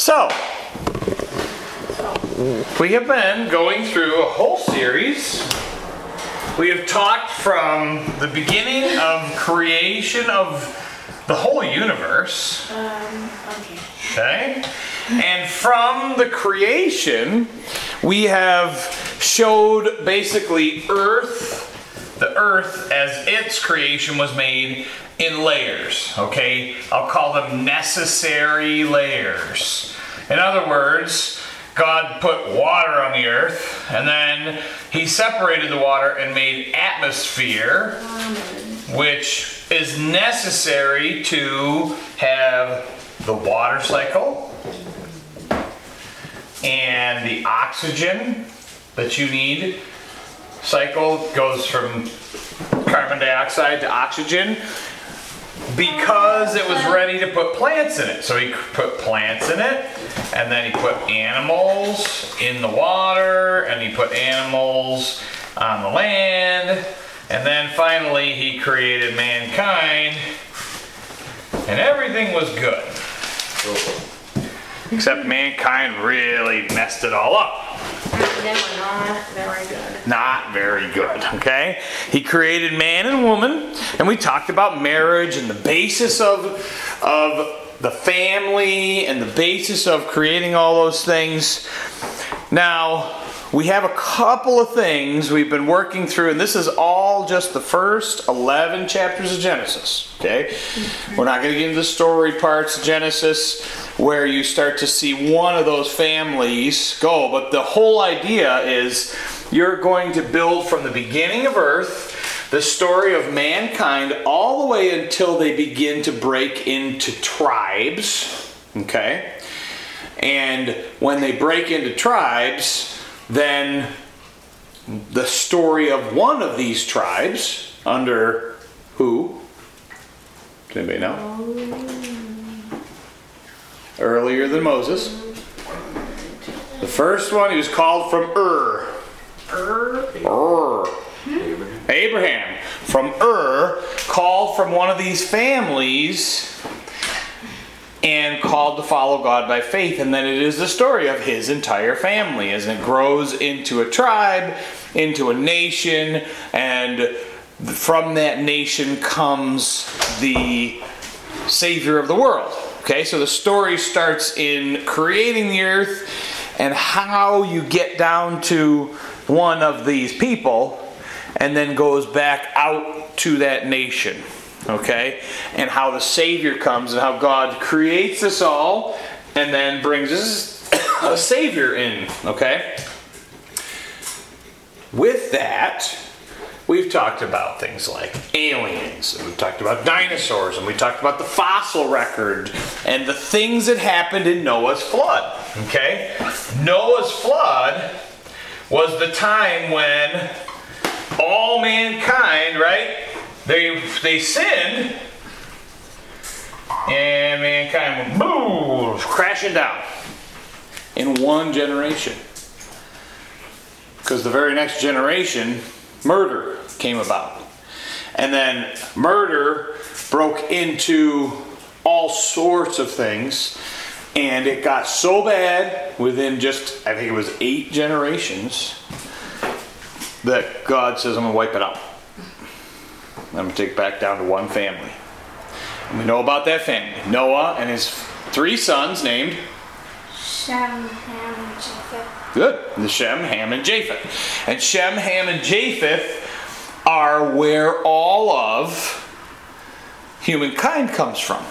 So, we have been going through a whole series. We have talked from the beginning of creation of the whole universe. Um, okay. Okay? And from the creation, we have showed basically Earth, the Earth as its creation was made in layers. Okay? I'll call them necessary layers. In other words, God put water on the earth, and then He separated the water and made atmosphere, which is necessary to have the water cycle and the oxygen that you need. Cycle goes from carbon dioxide to oxygen because it was ready to put plants in it. So he put plants in it, and then he put animals in the water, and he put animals on the land, and then finally he created mankind, and everything was good. Except mankind really messed it all up They were not very good. not very good. Okay? He created man and woman, and we talked about marriage and the basis of of the family and the basis of creating all those things. Now, we have a couple of things we've been working through, and this is all just the first 11 chapters of Genesis. Okay? We're not going to get into the story parts of Genesis where you start to see one of those families go, but the whole idea is you're going to build from the beginning of earth the story of mankind all the way until they begin to break into tribes. Okay? And when they break into tribes, then the story of one of these tribes under who? Does anybody know? Earlier than Moses. The first one, he was called from Ur. Ur. Abraham. From Ur, called from one of these families and called to follow God by faith. And then it is the story of his entire family as it grows into a tribe, into a nation, and from that nation comes the Savior of the world. Okay, so the story starts in creating the earth and how you get down to one of these people and then goes back out to that nation okay? And how the Savior comes and how God creates us all and then brings us a Savior in, okay? With that, we've talked about things like aliens, and we've talked about dinosaurs, and we talked about the fossil record and the things that happened in Noah's flood, okay? Noah's flood was the time when all mankind, right? They they sinned, and mankind went boom, crashing down in one generation. Because the very next generation, murder came about, and then murder broke into all sorts of things. And it got so bad within just, I think it was eight generations, that God says, I'm going to wipe it out. I'm going to take it back down to one family. And we know about that family Noah and his three sons named Shem, Ham, and Japheth. Good. The Shem, Ham, and Japheth. And Shem, Ham, and Japheth are where all of humankind comes from.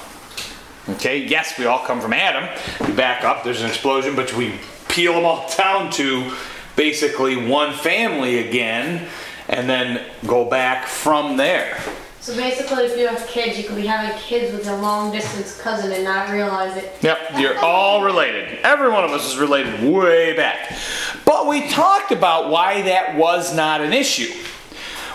Okay, yes, we all come from Adam. We back up, there's an explosion, but we peel them all down to basically one family again, and then go back from there. So basically, if you have kids, you could be having kids with a long distance cousin and not realize it. Yep, you're all related. Every one of us is related way back. But we talked about why that was not an issue.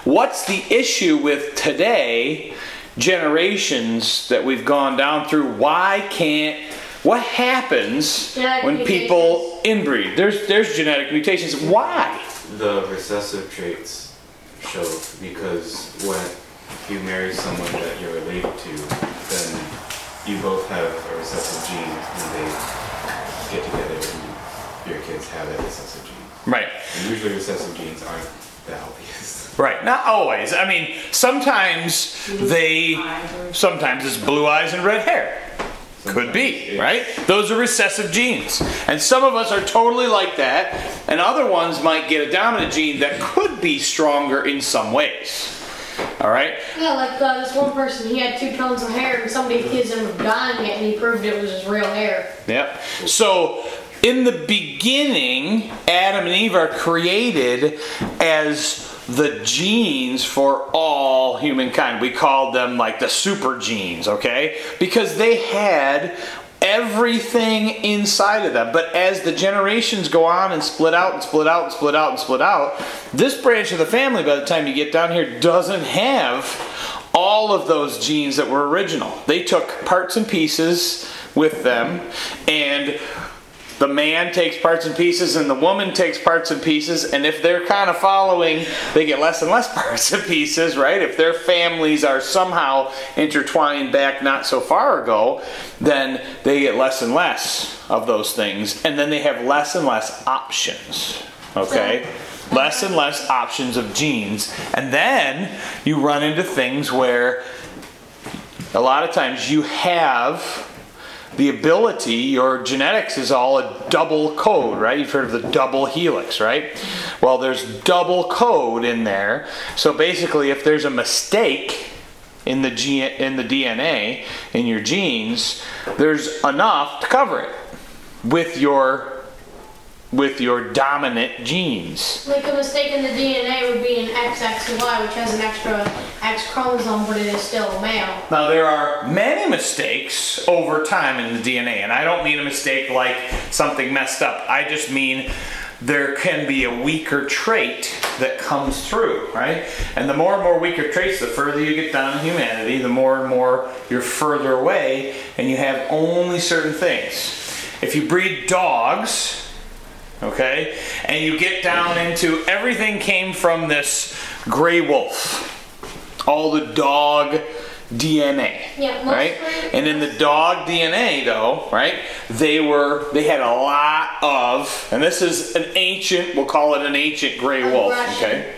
What's the issue with today, generations that we've gone down through? Why can't what happens Genetic when people inbreed? There's there's genetic mutations. Why? The recessive traits show because when you marry someone that you're related to, then you both have a recessive gene and they get together and your kids have that recessive gene. Right. And usually recessive genes aren't the healthiest. Right. Not always. I mean, sometimes they, sometimes it's blue eyes and red hair. Could be, Yeah. right? Those are recessive genes. And some of us are totally like that, and other ones might get a dominant gene that could be stronger in some ways. All right? Yeah, like uh, this one person, he had two tones of hair, and somebody accused him of dyeing it, and he proved it was his real hair. Yep. So, in the beginning, Adam and Eve are created as the genes for all humankind. We called them like the super genes, okay? Because they had everything inside of them. But as the generations go on and split out and split out and split out and split out, this branch of the family, by the time you get down here, doesn't have all of those genes that were original. They took parts and pieces with them, and the man takes parts and pieces, and the woman takes parts and pieces. And if they're kind of following, they get less and less parts and pieces, right? If their families are somehow intertwined back not so far ago, then they get less and less of those things, and then they have less and less options, okay? Less and less options of genes. And then you run into things where a lot of times you have the ability, your genetics is all a double code, right? You've heard of the double helix, right? Well, there's double code in there. So basically, if there's a mistake in the G- in the DNA in your genes, there's enough to cover it with your with your dominant genes. Like a mistake in the DNA would be an XXY, which has an extra X chromosome, but it is still a male. Now, there are many mistakes over time in the DNA, and I don't mean a mistake like something messed up. I just mean there can be a weaker trait that comes through, right? And the more and more weaker traits, the further you get down in humanity, the more and more you're further away, and you have only certain things. If you breed dogs, okay, and you get down into everything came from this gray wolf all the dog DNA. Yeah, right? And in the dog DNA though, right? They were they had a lot of and this is an ancient, we'll call it an ancient gray wolf, okay?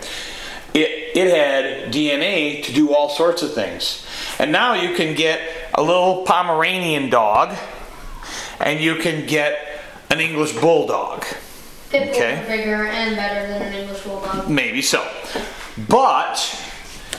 It it had DNA to do all sorts of things. And now you can get a little Pomeranian dog and you can get an English bulldog. Pit bulls Okay. bigger and better than an English bulldog. Maybe so. But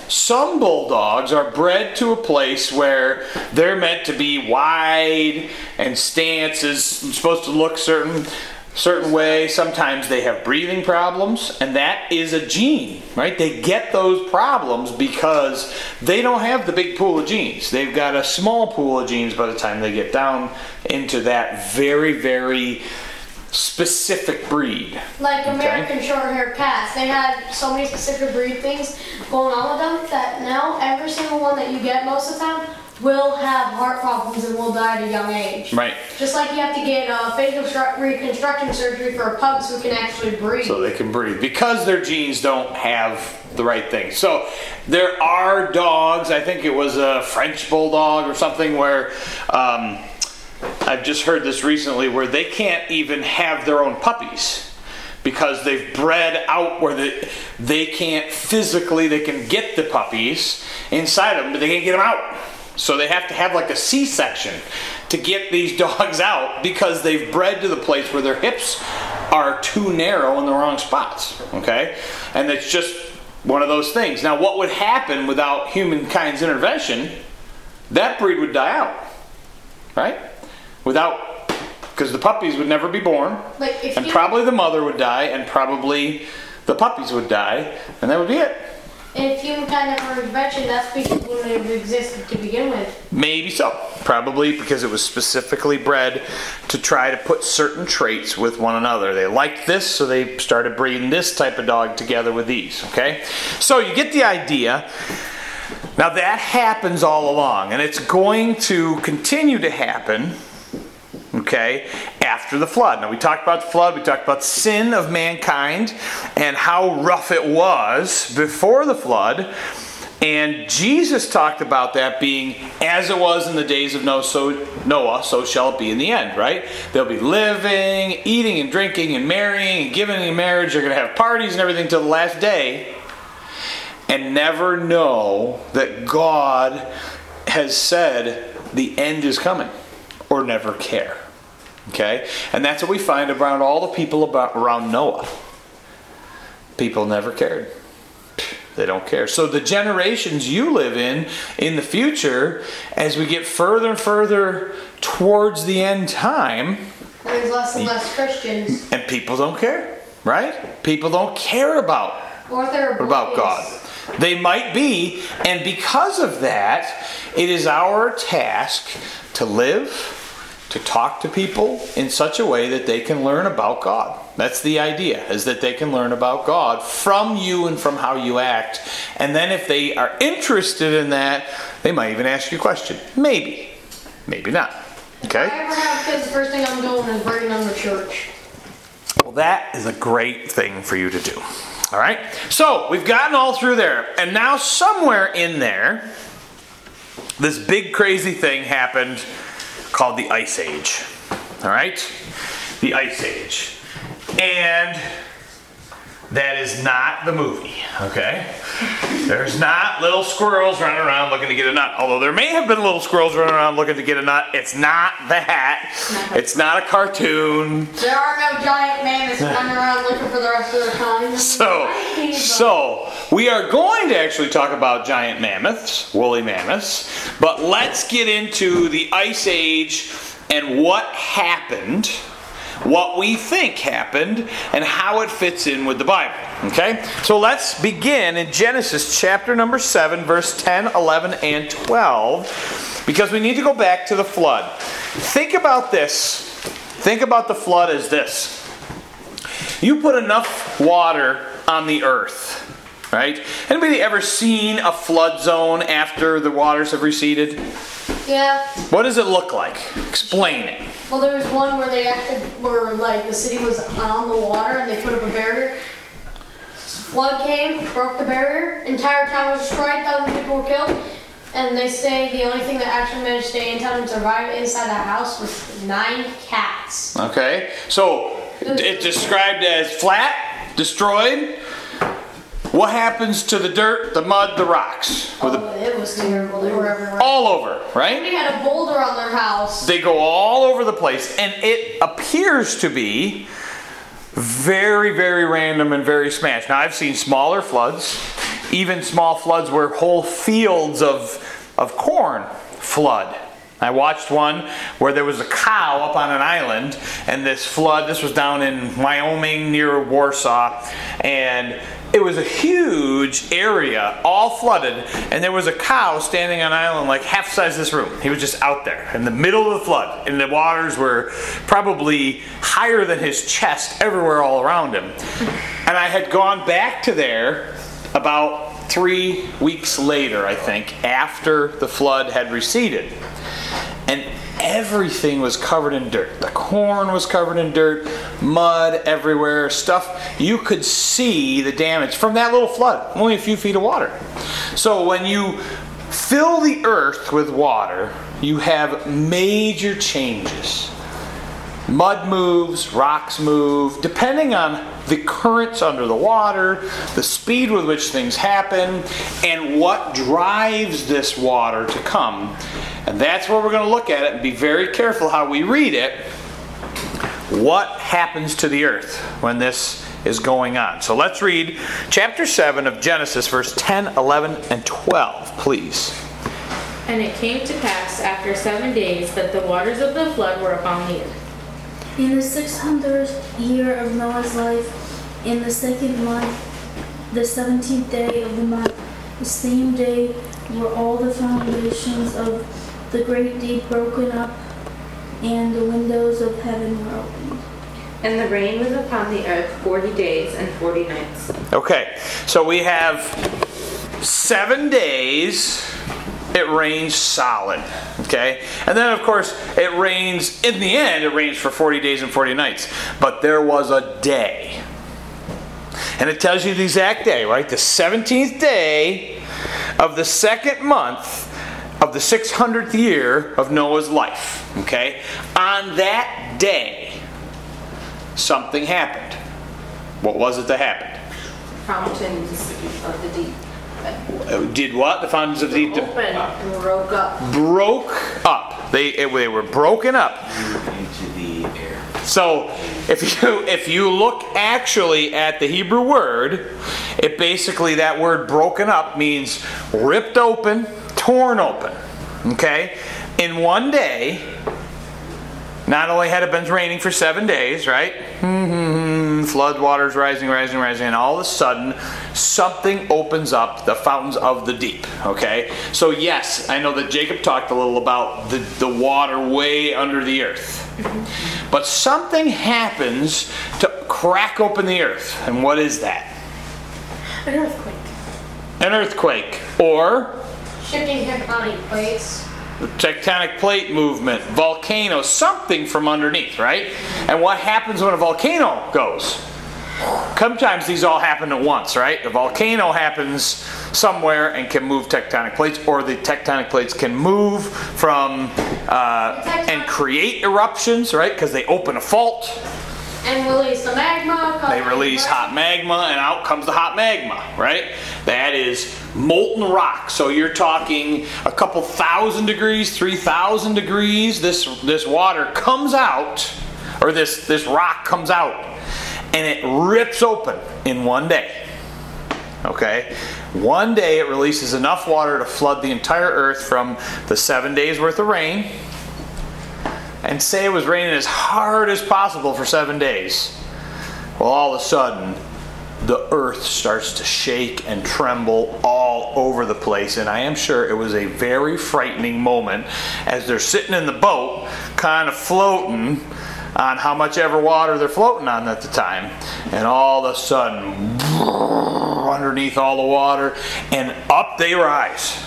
some bulldogs are bred to a place where they're meant to be wide and stance is supposed to look certain certain way. Sometimes they have breathing problems and that is a gene, right? They get those problems because they don't have the big pool of genes. They've got a small pool of genes by the time they get down into that very very specific breed. Like American short-haired cats, they had so many specific breed things going on with them that now every single one that you get most of the time will have heart problems and will die at a young age. Right. Just like you have to get uh, facial stru- reconstruction surgery for a pug so it can actually breathe. so they can breathe because their genes don't have the right thing. So there are dogs. I think it was a French bulldog or something where um, I've just heard this recently where they can't even have their own puppies because they've bred out where they, they can't physically they can get the puppies inside them but they can't get them out. So they have to have like a c-section to get these dogs out because they've bred to the place where their hips are too narrow in the wrong spots okay? And it's just one of those things. Now what would happen without humankind's intervention that breed would die out right without because the puppies would never be born. Like, if and you- probably the mother would die and probably the puppies would die and that would be it. If humankind never intervention, that species wouldn't have existed to begin with. maybe so. Probably because it was specifically bred to try to put certain traits with one another. They liked this so they started breeding this type of dog together with these okay? So you get the idea. Now that happens all along and it's going to continue to happen okay, after the flood. Now, we talked about the flood, we talked about sin of mankind and how rough it was before the flood. And Jesus talked about that being as it was in the days of Noah, so Noah, so shall it be in the end, right? They'll be living, eating and drinking and marrying and giving in marriage. They're going to have parties and everything till the last day and never know that God has said the end is coming or never care. Okay? And that's what we find around all the people about, around Noah. People never cared. They don't care. So the generations you live in in the future, as we get further and further towards the end time, There's less and less Christians. and people don't care, right? People don't care about Or about God. They might be, and because of that, it is our task to live, to talk to people in such a way that they can learn about God. That's the idea, is that they can learn about God from you and from how you act. And then if they are interested in that, they might even ask you a question. Maybe. Maybe not. Okay? If I ever have kids, the first thing I'm doing is bringing them to church. Well, that is a great thing for you to do. All right? So, we've gotten all through there. And now, somewhere in there, this big crazy thing happened called the Ice Age. All right? The Ice Age. And that is not the movie, okay? There's not little squirrels running around looking to get a nut. Although there may have been little squirrels running around looking to get a nut. It's not that. It's not a cartoon. There are no giant mammoths running around looking for the rest of their kind. So, so we are going to actually talk about giant mammoths, woolly mammoths, but let's get into the ice age and what happened, what we think happened, and how it fits in with the Bible. Okay? So let's begin in Genesis chapter number 7, verse 10, 11, and 12, because we need to go back to the flood. Think about this. Think about the flood as this. You put enough water on the earth, right? Anybody ever seen a flood zone after the waters have receded? Yeah. What does it look like? Explain it. Well, there was one where they acted, where like the city was on the water and they put up a barrier. Flood came, broke the barrier, entire town was destroyed, thousand people were killed. And they say the only thing that actually managed to stay in town and survive inside the house was nine cats. Okay? So it's described as flat, destroyed. What happens to the dirt, the mud, the rocks? With the, Oh, it was terrible. They were everywhere. all over, right? They had a boulder on their house. They go all over the place, and it appears to be very, very random and very smashed. Now, I've seen smaller floods, even small floods where whole fields of, of corn flood. I watched one where there was a cow up on an island, and this flood, this was down in Wyoming near Warsaw, and it was a huge area, all flooded, and there was a cow standing on an island like half size this room. He was just out there in the middle of the flood, and the waters were probably higher than his chest everywhere all around him. And I had gone back to there about three weeks later, I think, after the flood had receded. And everything was covered in dirt. The corn was covered in dirt, mud everywhere, stuff. You could see the damage from that little flood, only a few feet of water. So when you fill the earth with water, you have major changes. Mud moves, rocks move, depending on the currents under the water, the speed with which things happen, and what drives this water to come. And that's where we're going to look at it and be very careful how we read it. What happens to the earth when this is going on? So let's read chapter 7 of Genesis, verse 10, 11, and 12, please. And it came to pass after seven days that the waters of the flood were upon the earth. In the six hundredth year of Noah's life, in the second month, the seventeenth day of the month, the same day were all the foundations of the great deep broken up, and the windows of heaven were opened. And the rain was upon the earth forty days and forty nights. Okay, so we have seven days. It rains solid. Okay, and then of course it rains. In the end, it rains for 40 days and 40 nights. But there was a day, and it tells you the exact day, right? The 17th day of the second month. of the 600th year of Noah's life. Okay? On that day, something happened. What was it that happened? Fountains of the deep. Did what? The fountains of the deep Open broke up. broke up. They, it- they were broken up. into the air. So if you if you look actually at the Hebrew word, it basically that word broken up means ripped open, torn open. Okay? In one day, not only had it been raining for seven days, right? Mm-hmm, flood waters rising, rising, rising, and all of a sudden something opens up the fountains of the deep. Okay? So yes, I know that Jacob talked a little about the, the water way under the earth. Mm-hmm. But something happens to crack open the earth. And what is that? An earthquake. An earthquake or Shifting tectonic plates. Tectonic plate movement, volcano, something from underneath, right? And what happens when a volcano goes? Sometimes these all happen at once, right? The volcano happens somewhere and can move tectonic plates, or the tectonic plates can move from uh, and create eruptions, right? Because they open a fault. And release the magma. They release hot magma, and out comes the hot magma, right? That is molten rock. So you're talking a couple thousand degrees, three thousand degrees. This this water comes out, or this this rock comes out, and it rips open in one day. Okay, one day it releases enough water to flood the entire earth from the seven days worth of rain and say it was raining as hard as possible for seven days. Well, all of a sudden, the earth starts to shake and tremble all over the place. And I am sure it was a very frightening moment as they're sitting in the boat, kind of floating on how much ever water they're floating on at the time. And all of a sudden, underneath all the water, and up they rise.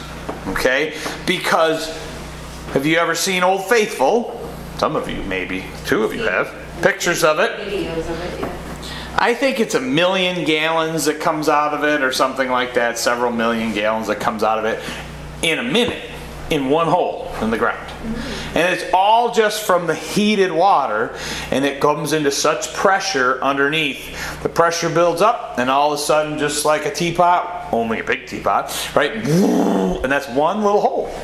Okay? Because have you ever seen Old Faithful? Some of you, maybe. Two of you have. Pictures of it. Videos of it, yeah. I think it's a million gallons that comes out of it, or something like that. Several million gallons that comes out of it in a minute in one hole in the ground. And it's all just from the heated water, and it comes into such pressure underneath. The pressure builds up, and all of a sudden, just like a teapot, only a big teapot, right? And that's one little hole.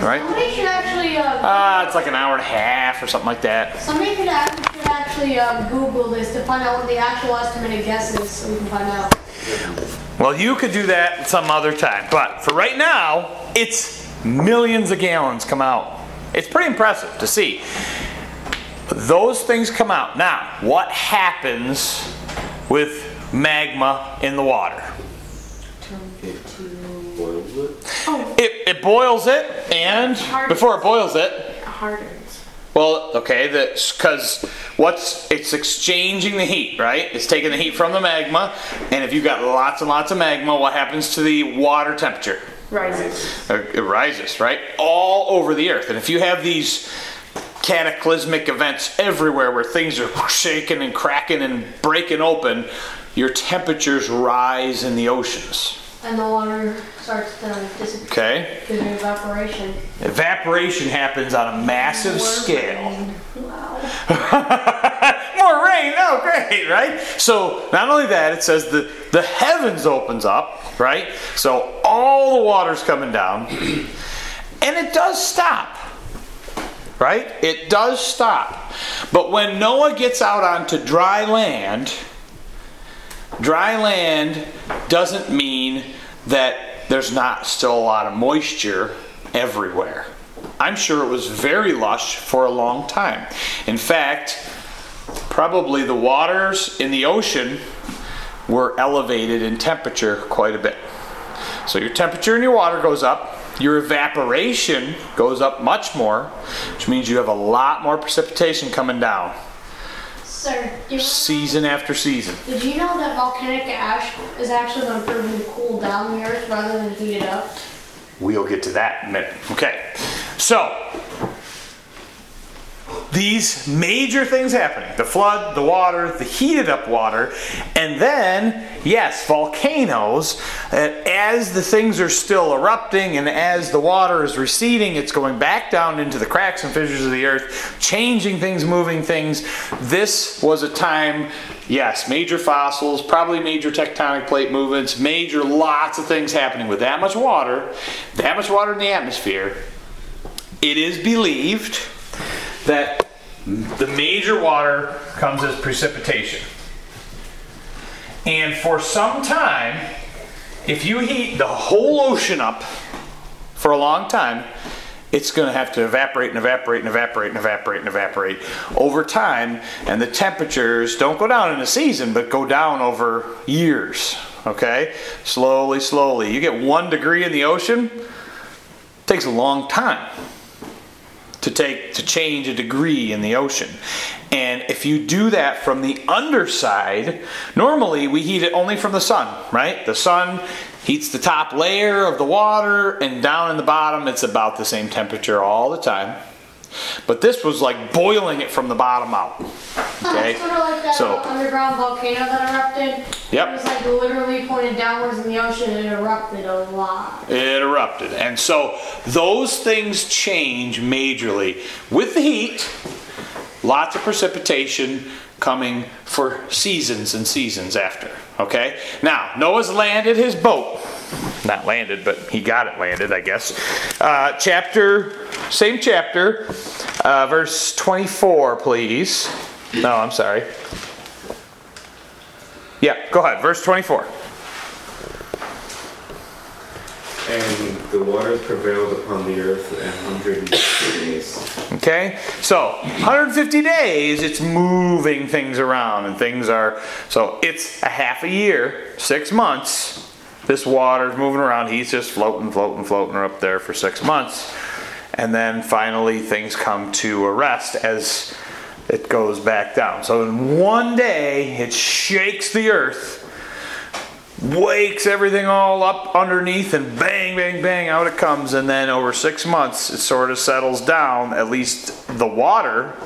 Right? Somebody should actually. Uh, Ah, it's like an hour and a half or something like that. somebody could actually, could actually uh, Google this to find out what the actual estimated guess is, so we can find out. Well, you could do that some other time, but for right now, it's millions of gallons come out. It's pretty impressive to see. Those things come out. Now, what happens with magma in the water? It. It, it boils it, and before it boils it, It hardens. Well, okay, that's because what's it's exchanging the heat, right? It's taking the heat from the magma, and if you've got lots and lots of magma, what happens to the water temperature? Rises. Uh, It rises, right? All over the earth. And if you have these cataclysmic events everywhere where things are shaking and cracking and breaking open, your temperatures rise in the oceans. And the water starts to disappear Okay? due to evaporation. Evaporation happens on a massive More scale. rain. Wow. More rain. Oh, great, right? So not only that, it says the the heavens opens up, right? So all the water's coming down, and it does stop, right? It does stop. But when Noah gets out onto dry land, dry land doesn't mean that there's not still a lot of moisture everywhere. I'm sure it was very lush for a long time. In fact, probably the waters in the ocean were elevated in temperature quite a bit. So your temperature in your water goes up, your evaporation goes up much more, which means you have a lot more precipitation coming down Sir, you, season after season. did you know that volcanic ash is actually going to prove to cool down the earth rather than heat it up? We'll get to that in a minute. Okay. So, these major things happening the flood, the water, the heated up water, and then, yes, volcanoes. uh, As the things are still erupting and as the water is receding, it's going back down into the cracks and fissures of the earth, changing things, moving things. This was a time, yes, major fossils, probably major tectonic plate movements, major lots of things happening with that much water, that much water in the atmosphere. It is believed that the major water comes as precipitation. And for some time, if you heat the whole ocean up for a long time, it's going to have to evaporate and evaporate and evaporate and evaporate and evaporate over time. And the temperatures don't go down in a season, but go down over years. Okay? Slowly, slowly. You get one degree in the ocean, takes a long time to take to change a degree in the ocean. And if you do that from the underside, normally we heat it only from the sun, right? The sun heats the top layer of the water and down in the bottom it's about the same temperature all the time. But this was like boiling it from the bottom out. Okay? Sort of like that So- underground volcano that erupted. Yep. It was like literally pointed downwards in the ocean and it erupted a lot. It erupted. And so those things change majorly with the heat. Lots of precipitation coming for seasons and seasons after. Okay? Now, Noah's landed his boat. Not landed, but he got it landed, I guess. Uh, chapter, same chapter, uh, verse 24, please. No, I'm sorry. Yeah, go ahead. Verse 24. And the waters prevailed upon the earth a hundred and fifty days. Okay, so 150 days, it's moving things around, and things are so it's a half a year, six months. This water's moving around. He's just floating, floating, floating up there for six months, and then finally things come to a rest as it goes back down. So in one day, it shakes the earth wakes everything all up underneath and bang bang bang out it comes. And then over six months it sort of settles down. At least the water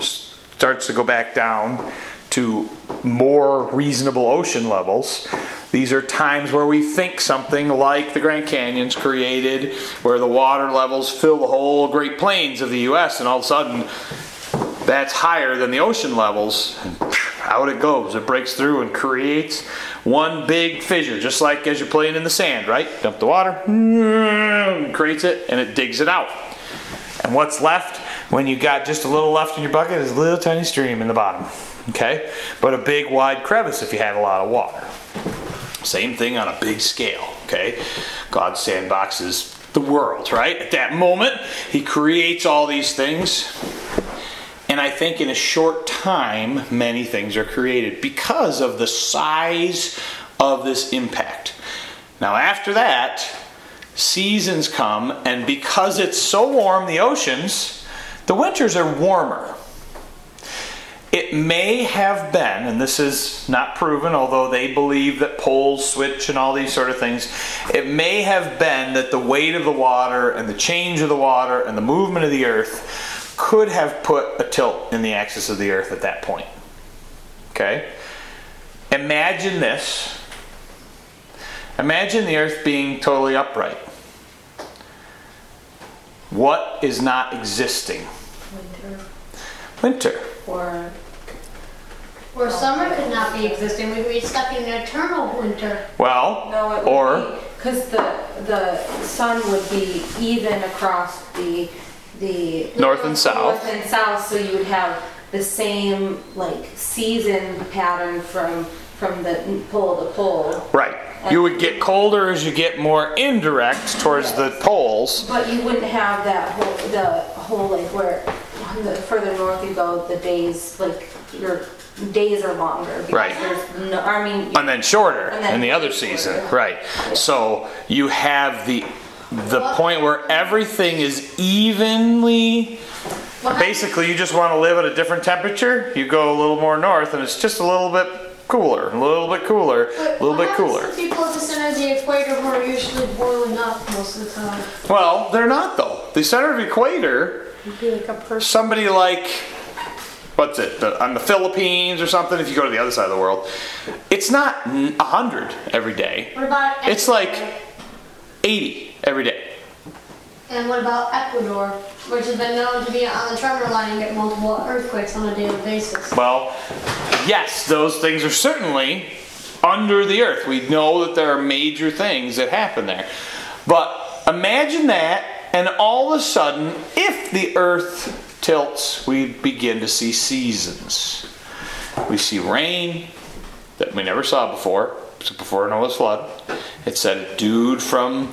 starts to go back down to more reasonable ocean levels. These are times where we think something like the grand canyon's created where the water levels fill the whole great plains of the us and all of a sudden that's higher than the ocean levels. Out it goes. It breaks through and creates one big fissure, just like as you're playing in the sand, right? Dump the water, creates it, and it digs it out. And what's left when you got just a little left in your bucket is a little tiny stream in the bottom. Okay? But a big wide crevice if you had a lot of water. Same thing on a big scale, okay? God sandboxes the world, right? At that moment, He creates all these things. And I think in a short time, many things are created because of the size of this impact. Now, after that, seasons come, and because it's so warm, the oceans, the winters are warmer. It may have been, and this is not proven, although they believe that poles switch and all these sort of things, it may have been that the weight of the water and the change of the water and the movement of the earth could have put a tilt in the axis of the earth at that point. Okay? Imagine this. Imagine the earth being totally upright. What is not existing? Winter Winter. or Or summer could not be existing. We'd be stuck in an eternal winter. Well, no, it or would be because the the sun would be even across the the north and south. north and south, so you would have the same like season pattern from from the pole to pole. Right. You would get colder as you get more indirect towards the poles. But you wouldn't have that whole, the whole like where the further north you go, the days like your days are longer. Because Right. There's no, I mean, and then shorter And then in the other season shorter. right so you have the the point where everything is evenly basically you just want to live at a different temperature you go a little more north and it's just a little bit cooler a little bit cooler a little bit cooler people at the center of the equator who are usually boiling up most of the time. well they're not though the center of the equator like a person. somebody like what's it the, on the Philippines or something. If you go to the other side of the world, it's not a hundred every day. What about It's like eighty every day. And what about Ecuador, which has been known to be on the tremor line and get multiple earthquakes on a daily basis? Well, yes, those things are certainly under the earth. We know that there are major things that happen there. But imagine that, and all of a sudden, if the earth tilts, we begin to see seasons. We see rain that we never saw before, before Noah's flood. It said dude from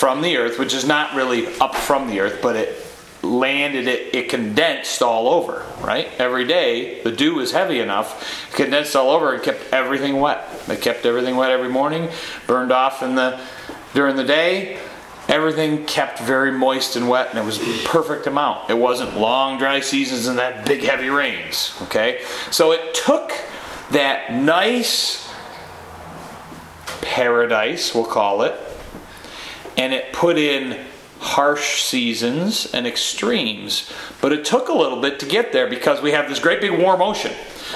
from the earth, which is not really up from the earth, but it landed it, it condensed all over, right? Every day, the dew was heavy enough, condensed all over, and kept everything wet. It kept everything wet every morning, burned off in the during the day. Everything kept very moist and wet, and it was perfect amount. It wasn't long dry seasons and that big heavy rains. Okay, so it took that nice paradise, we'll call it, and it put in harsh seasons and extremes. But it took a little bit to get there because we have this great big warm ocean.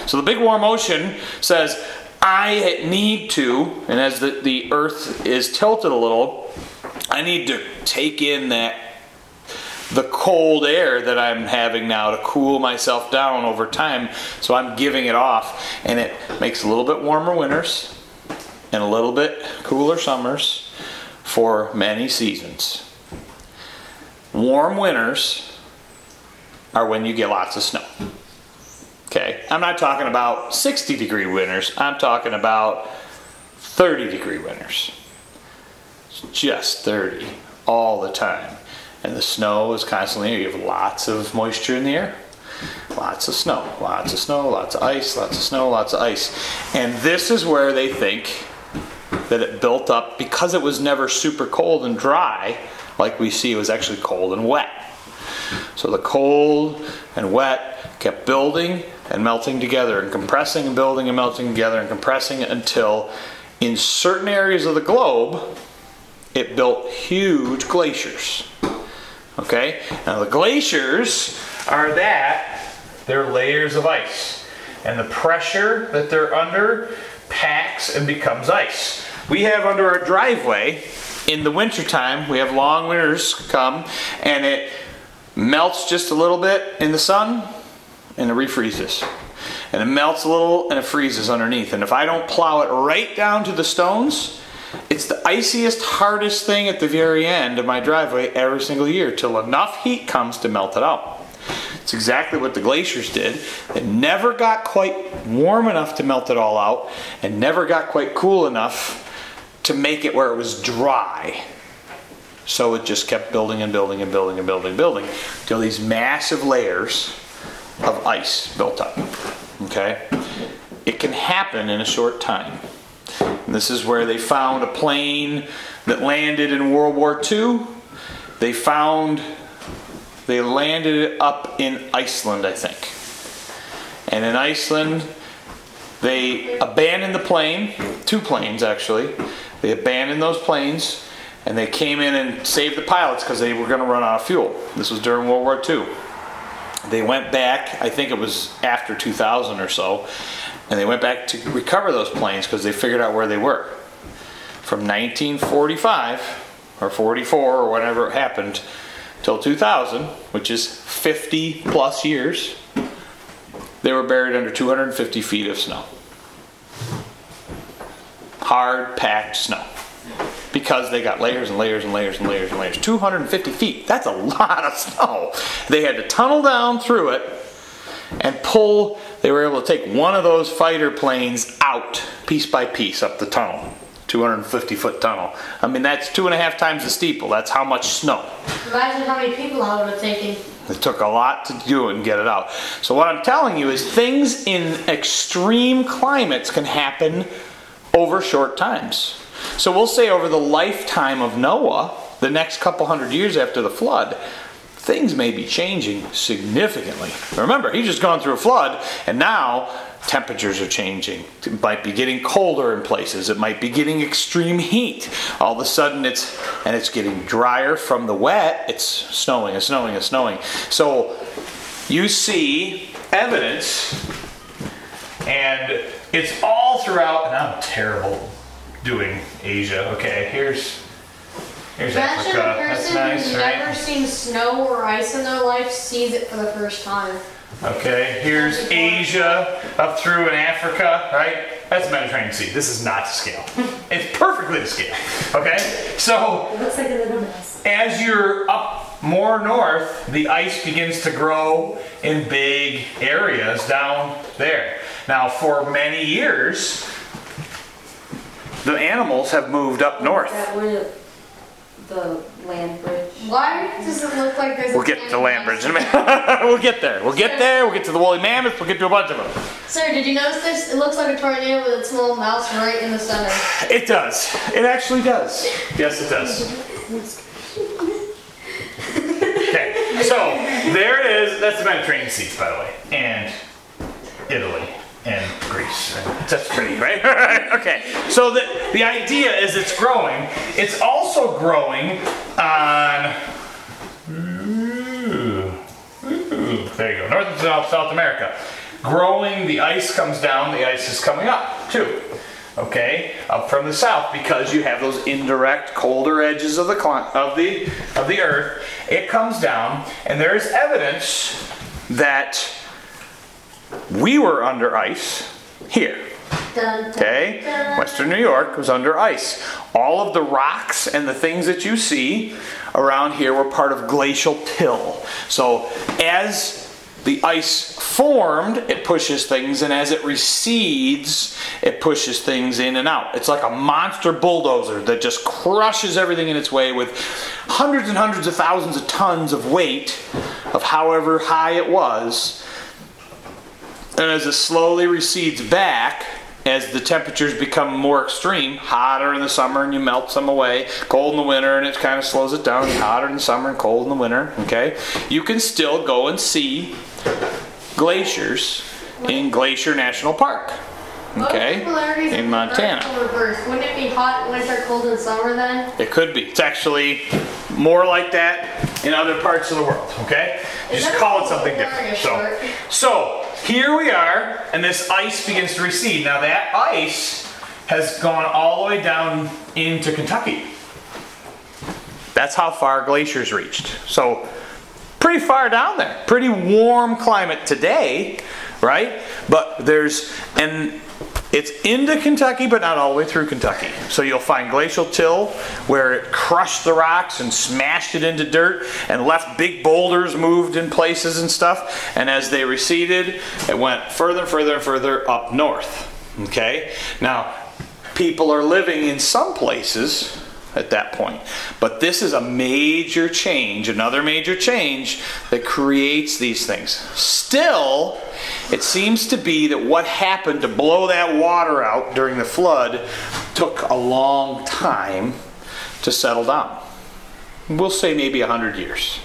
So the big warm ocean says, I need to, and as the, the earth is tilted a little, I need to take in that the cold air that I'm having now to cool myself down over time. So I'm giving it off, and it makes a little bit warmer winters and a little bit cooler summers for many seasons. Warm winters are when you get lots of snow. Okay, I'm not talking about 60 degree winters, I'm talking about 30 degree winters. It's just 30 all the time. And the snow is constantly, you have lots of moisture in the air. Lots of snow, lots of snow, lots of ice, lots of snow, lots of ice. And this is where they think that it built up because it was never super cold and dry, like we see, it was actually cold and wet. So the cold and wet kept building and melting together, and compressing and building and melting together, and compressing until in certain areas of the globe it built huge glaciers. Okay? Now the glaciers are that they're layers of ice. And the pressure that they're under packs and becomes ice. We have under our driveway in the wintertime, we have long winters come and it melts just a little bit in the sun and it refreezes. And it melts a little and it freezes underneath. And if I don't plow it right down to the stones, it's the iciest, hardest thing at the very end of my driveway every single year till enough heat comes to melt it out. It's exactly what the glaciers did. It never got quite warm enough to melt it all out, and never got quite cool enough to make it where it was dry. So it just kept building and building and building and building and building till these massive layers of ice built up. Okay? It can happen in a short time. And this is where they found a plane that landed in World War II. They found, they landed it up in Iceland, I think. And in Iceland, they abandoned the plane, two planes actually. They abandoned those planes and they came in and saved the pilots because they were going to run out of fuel. This was during World War II. They went back, I think it was after 2000 or so, and they went back to recover those planes because they figured out where they were. From 1945 or 44 or whatever happened till 2000, which is 50 plus years, they were buried under 250 feet of snow. Hard packed snow. Because they got layers and layers and layers and layers and layers. 250 feet. That's a lot of snow. They had to tunnel down through it and pull. They were able to take one of those fighter planes out piece by piece up the tunnel. 250 foot tunnel. I mean, that's two and a half times the steeple. That's how much snow. Imagine how many people that would have taken. It took a lot to do it and get it out. So, what I'm telling you is things in extreme climates can happen over short times. So, we'll say over the lifetime of Noah, the next couple hundred years after the flood, things may be changing significantly. Remember, he's just gone through a flood, and now temperatures are changing. It might be getting colder in places. It might be getting extreme heat. All of a sudden, it's and it's getting drier from the wet. It's snowing. It's snowing. It's snowing. So you see evidence, and it's all throughout. And I'm terrible doing Asia. Okay, here's here's Imagine Africa. a That's person nice, who's right? never seen snow or ice in their life sees it for the first time. Okay, here's Asia up through in Africa, right? That's the Mediterranean Sea. This is not to scale. It's perfectly to scale. Okay? So It looks like a little mess. as you're up more north, the ice begins to grow in big areas down there. Now, for many years, the animals have moved up north. That where the land bridge. Why does it look like there's a We'll get to the land bridge in a minute. we'll get there. We'll get there. We'll get to the woolly mammoth. We'll get to a bunch of them. Sir, did you notice this? It looks like a tornado with its little mouse right in the center. It does. It actually does. Yes, it does. So there it is. That's the Mediterranean Sea, by the way, and Italy and Greece. That's pretty, right? okay, so the, the idea is it's growing. It's also growing on. Ooh, ooh, there you go. North and South, South America. Growing, the ice comes down, the ice is coming up too. Okay, up from the south because you have those indirect colder edges of the of the of the earth. It comes down, and there is evidence that we were under ice here. Okay? Western New York was under ice. All of the rocks and the things that you see around here were part of glacial till. So as the ice formed, it pushes things, and as it recedes, it pushes things in and out. It's like a monster bulldozer that just crushes everything in its way with hundreds and hundreds of thousands of tons of weight of however high it was. And as it slowly recedes back, as the temperatures become more extreme, hotter in the summer and you melt some away, cold in the winter and it kind of slows it down, hotter in the summer and cold in the winter, okay? You can still go and see glaciers in Glacier National Park, What are the okay? In Montana. Earth in reverse? Wouldn't it be hot winter, cold in summer then? It could be. It's actually more like that in other parts of the world, okay? Just call it something different. So, so here we are, and this ice begins to recede. Now that ice has gone all the way down into Kentucky. That's how far glaciers reached. So pretty far down there. Pretty warm climate today, right? But there's and it's into Kentucky, but not all the way through Kentucky. So you'll find glacial till where it crushed the rocks and smashed it into dirt and left big boulders moved in places and stuff. And as they receded, it went further and further and further up north. Okay? Now, people are living in some places at that point. But this is a major change, another major change that creates these things. Still, it seems to be that what happened to blow that water out during the flood took a long time to settle down. We'll say maybe 100 years.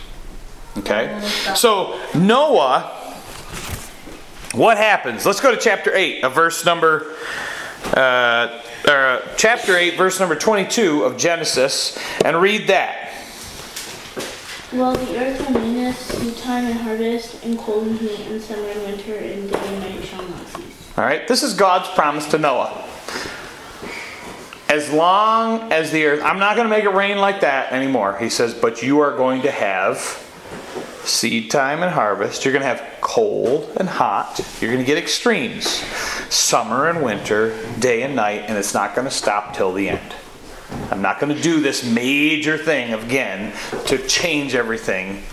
Okay? So, Noah, what happens? Let's go to chapter 8, of verse number uh, uh, chapter 8, verse number 22 of Genesis, and read that. Well, the earth remaineth, seed time and harvest, and cold and heat, and summer and winter, and day and night shall not cease. All right, this is God's promise to Noah. As long as the earth, I'm not going to make it rain like that anymore. He says, but you are going to have seed time and harvest. You're going to have cold and hot. You're going to get extremes, summer and winter, day and night, and it's not going to stop till the end. I'm not going to do this major thing again to change everything,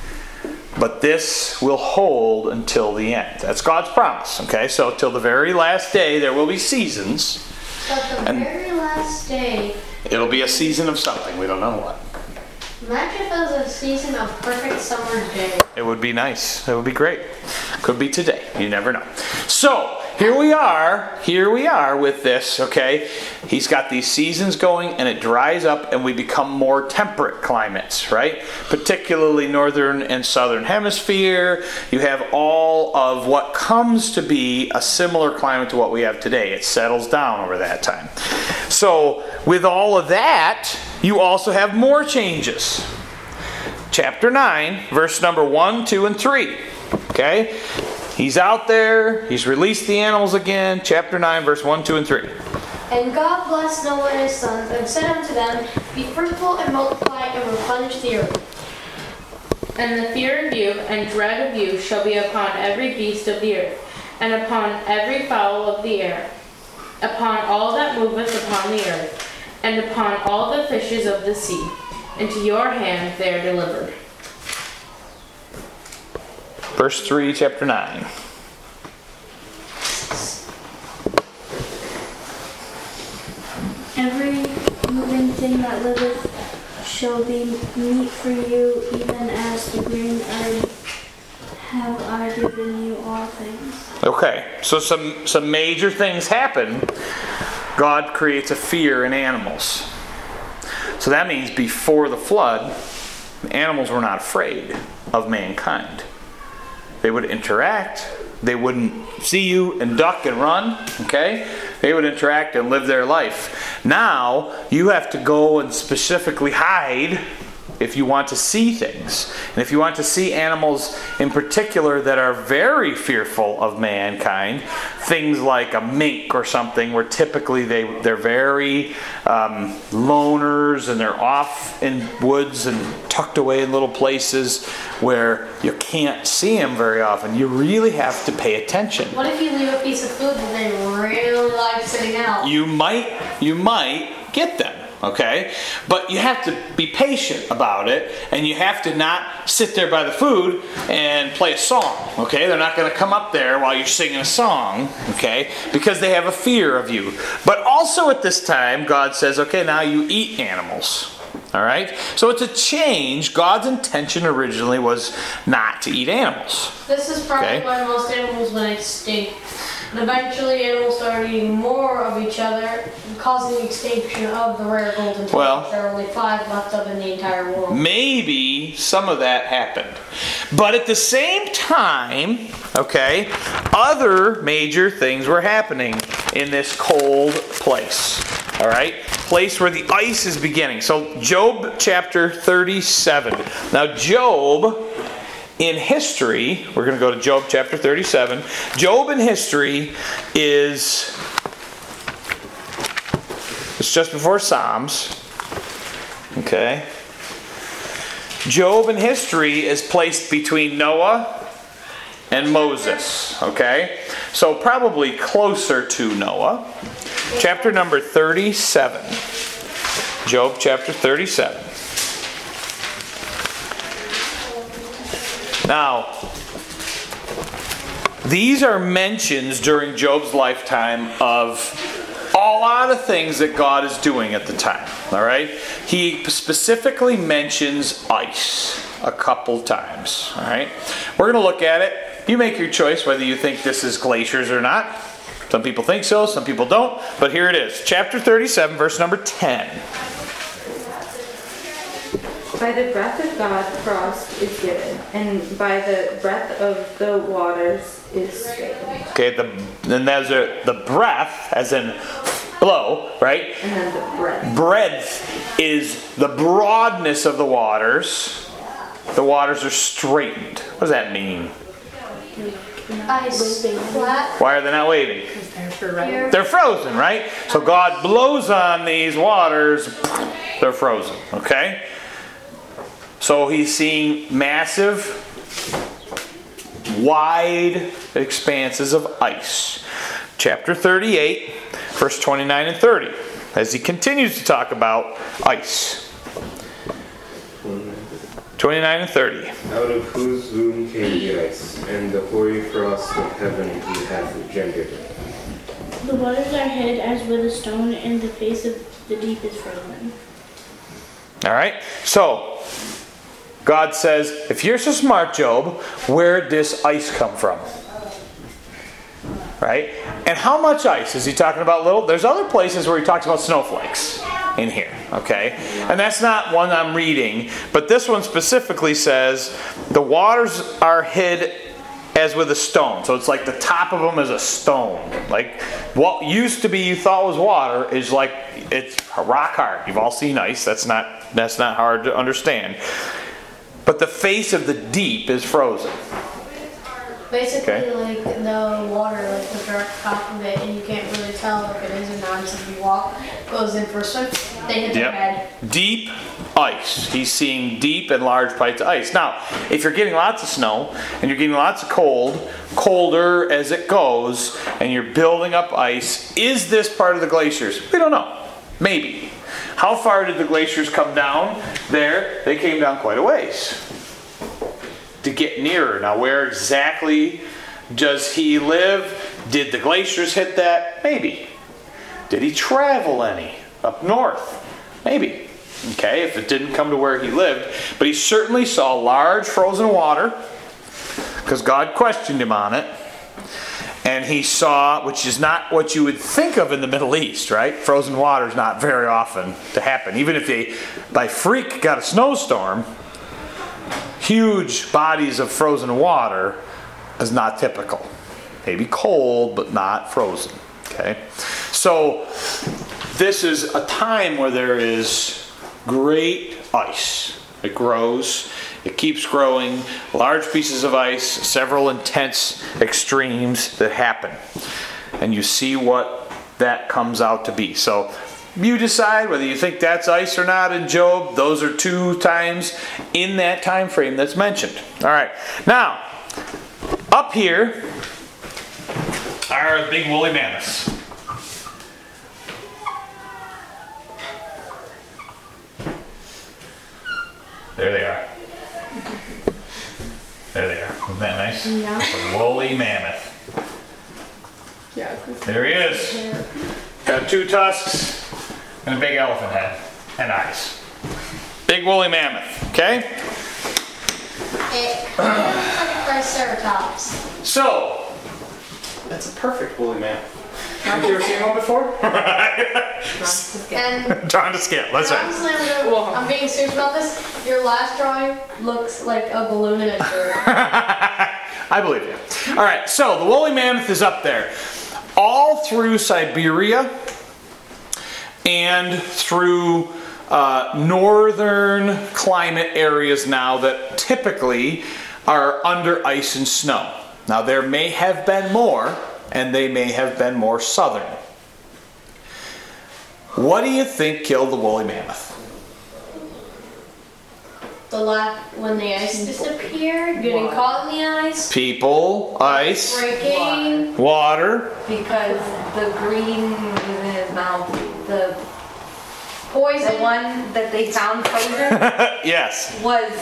but this will hold until the end. That's God's promise. Okay, so till the very last day, there will be seasons. But the And- very last day, It'll be a season of something. We don't know what. Imagine if it was a season of perfect summer day. It would be nice. It would be great. Could be today. You never know. So here we are. Here we are with this. Okay, he's got these seasons going, and it dries up, and we become more temperate climates, right? Particularly northern and southern hemisphere. You have all of what comes to be a similar climate to what we have today. It settles down over that time. So with all of that, you also have more changes chapter 9, verse number 1, 2, and 3. Okay? He's out there, he's released the animals again. Chapter 9, verse 1, 2, and 3. And God blessed Noah and his sons, and said unto them, Be fruitful and multiply, and replenish the earth. And the fear of you and dread of you shall be upon every beast of the earth, and upon every fowl of the air, upon all that moveth upon the earth, and upon all the fishes of the sea. Into your hand they are delivered. Verse 3, chapter 9. Every moving thing that liveth shall be meat for you, even as the green herb have I given you all things. Okay, so some, some major things happen. God creates a fear in animals. So that means before the flood, animals were not afraid of mankind. They would interact. They wouldn't see you and duck and run, okay? They would interact and live their life. Now, you have to go and specifically hide if you want to see things. And if you want to see animals in particular that are very fearful of mankind, things like a mink or something, where typically they, they're very um, loners and they're off in woods and tucked away in little places where you can't see them very often. You really have to pay attention. What if you leave a piece of food that they really like sitting out? You might you might get them okay? But you have to be patient about it and you have to not sit there by the food and play a song okay? They're not going to come up there while you're singing a song okay? Because they have a fear of you. But also at this time god says okay now you eat animals all right? So it's a change. God's intention originally was not to eat animals. This is probably Okay. why most animals went extinct. And eventually animals started eating more of each other, causing the extinction of the rare golden Well- There are only five left of in the entire world. maybe some of that happened. But at the same time, okay, other major things were happening in this cold place. All right? Place where the ice is beginning. So, Job chapter 37. Now, Job in history, we're going to go to Job chapter 37. Job in history is it's just before Psalms. Okay. Job in history is placed between Noah and Moses. Okay? So probably closer to Noah. Chapter number 37. Job chapter 37. Now, these are mentions during Job's lifetime of a lot of things that God is doing at the time. All right? He specifically mentions ice a couple times. All right? We're going to look at it. You make your choice whether you think this is glaciers or not. Some people think so, some people don't. But here it is. Chapter 37, verse number 10. By the breath of God, frost is given, and by the breath of the waters is straightened. Okay, the then there's a, the breath, as in blow, right? And then the breath. breadth is the broadness of the waters. The waters are straightened. What does that mean? Ice. Why are they not waving? Here. They're frozen, right? So God blows on these waters, they're frozen, okay? So he's seeing massive, wide expanses of ice. Chapter 38, verse 29 and 30, as he continues to talk about ice. 29 and 30. Out of whose womb came the ice, and the hoary frost of heaven he hath gendered. The waters are hid as with a stone, and the face of the deep is frozen. All right? So, God says, if you're so smart, Job, where'd this ice come from? right? And how much ice? Is he talking about little? There's other places where he talks about snowflakes in here, okay? And that's not one I'm reading, but this one specifically says the waters are hid as with a stone. So it's like the top of them is a stone. Like what used to be you thought was water is like it's rock hard. You've all seen ice. That's not that's not hard to understand. But the face of the deep is frozen. Basically, Okay. like the water, like the direct top of it, and you can't really tell if it is or not until you walk, goes in for a swim. They hit their head. Deep ice. He's seeing deep and large bites of ice. Now, if you're getting lots of snow and you're getting lots of cold, colder as it goes, and you're building up ice, is this part of the glaciers? We don't know. Maybe. How far did the glaciers come down? There, they came down quite a ways to get nearer. Now, where exactly does he live? Did the glaciers hit that? Maybe. Did he travel any up north? Maybe. Okay, if it didn't come to where he lived. But he certainly saw large frozen water because God questioned him on it. And he saw, which is not what you would think of in the Middle East, right? Frozen water is not very often to happen. Even if they, by freak, got a snowstorm, huge bodies of frozen water is not typical. Maybe cold, but not frozen. Okay? So, this is a time where there is great ice. It grows, it keeps growing, large pieces of ice, several intense extremes that happen. And you see what that comes out to be. So, you decide whether you think that's ice or not in Job. Those are two times in that time frame that's mentioned. All right. Now, up here are big woolly mammoths. There they are. There they are. Isn't that nice? Yeah. A woolly mammoth. Yeah. There he is. Got two tusks and a big elephant head and eyes. Big woolly mammoth. Okay? It looks like a triceratops. So, that's a perfect woolly mammoth. Have you ever seen one before? And Trying to skip. Let's say. honestly, I'm, gonna- I'm being serious about this. Your last drawing looks like a balloon in a shirt. I believe you. All right, so the woolly mammoth is up there. All through Siberia and through uh, northern climate areas now that typically are under ice and snow. Now, there may have been more, and they may have been more southern. What do you think killed the woolly mammoth? The la- when the ice disappeared, getting caught in the ice, People, ice, breaking. water. Because the green was in his mouth, the, Poison. the one that they found frozen yes. was,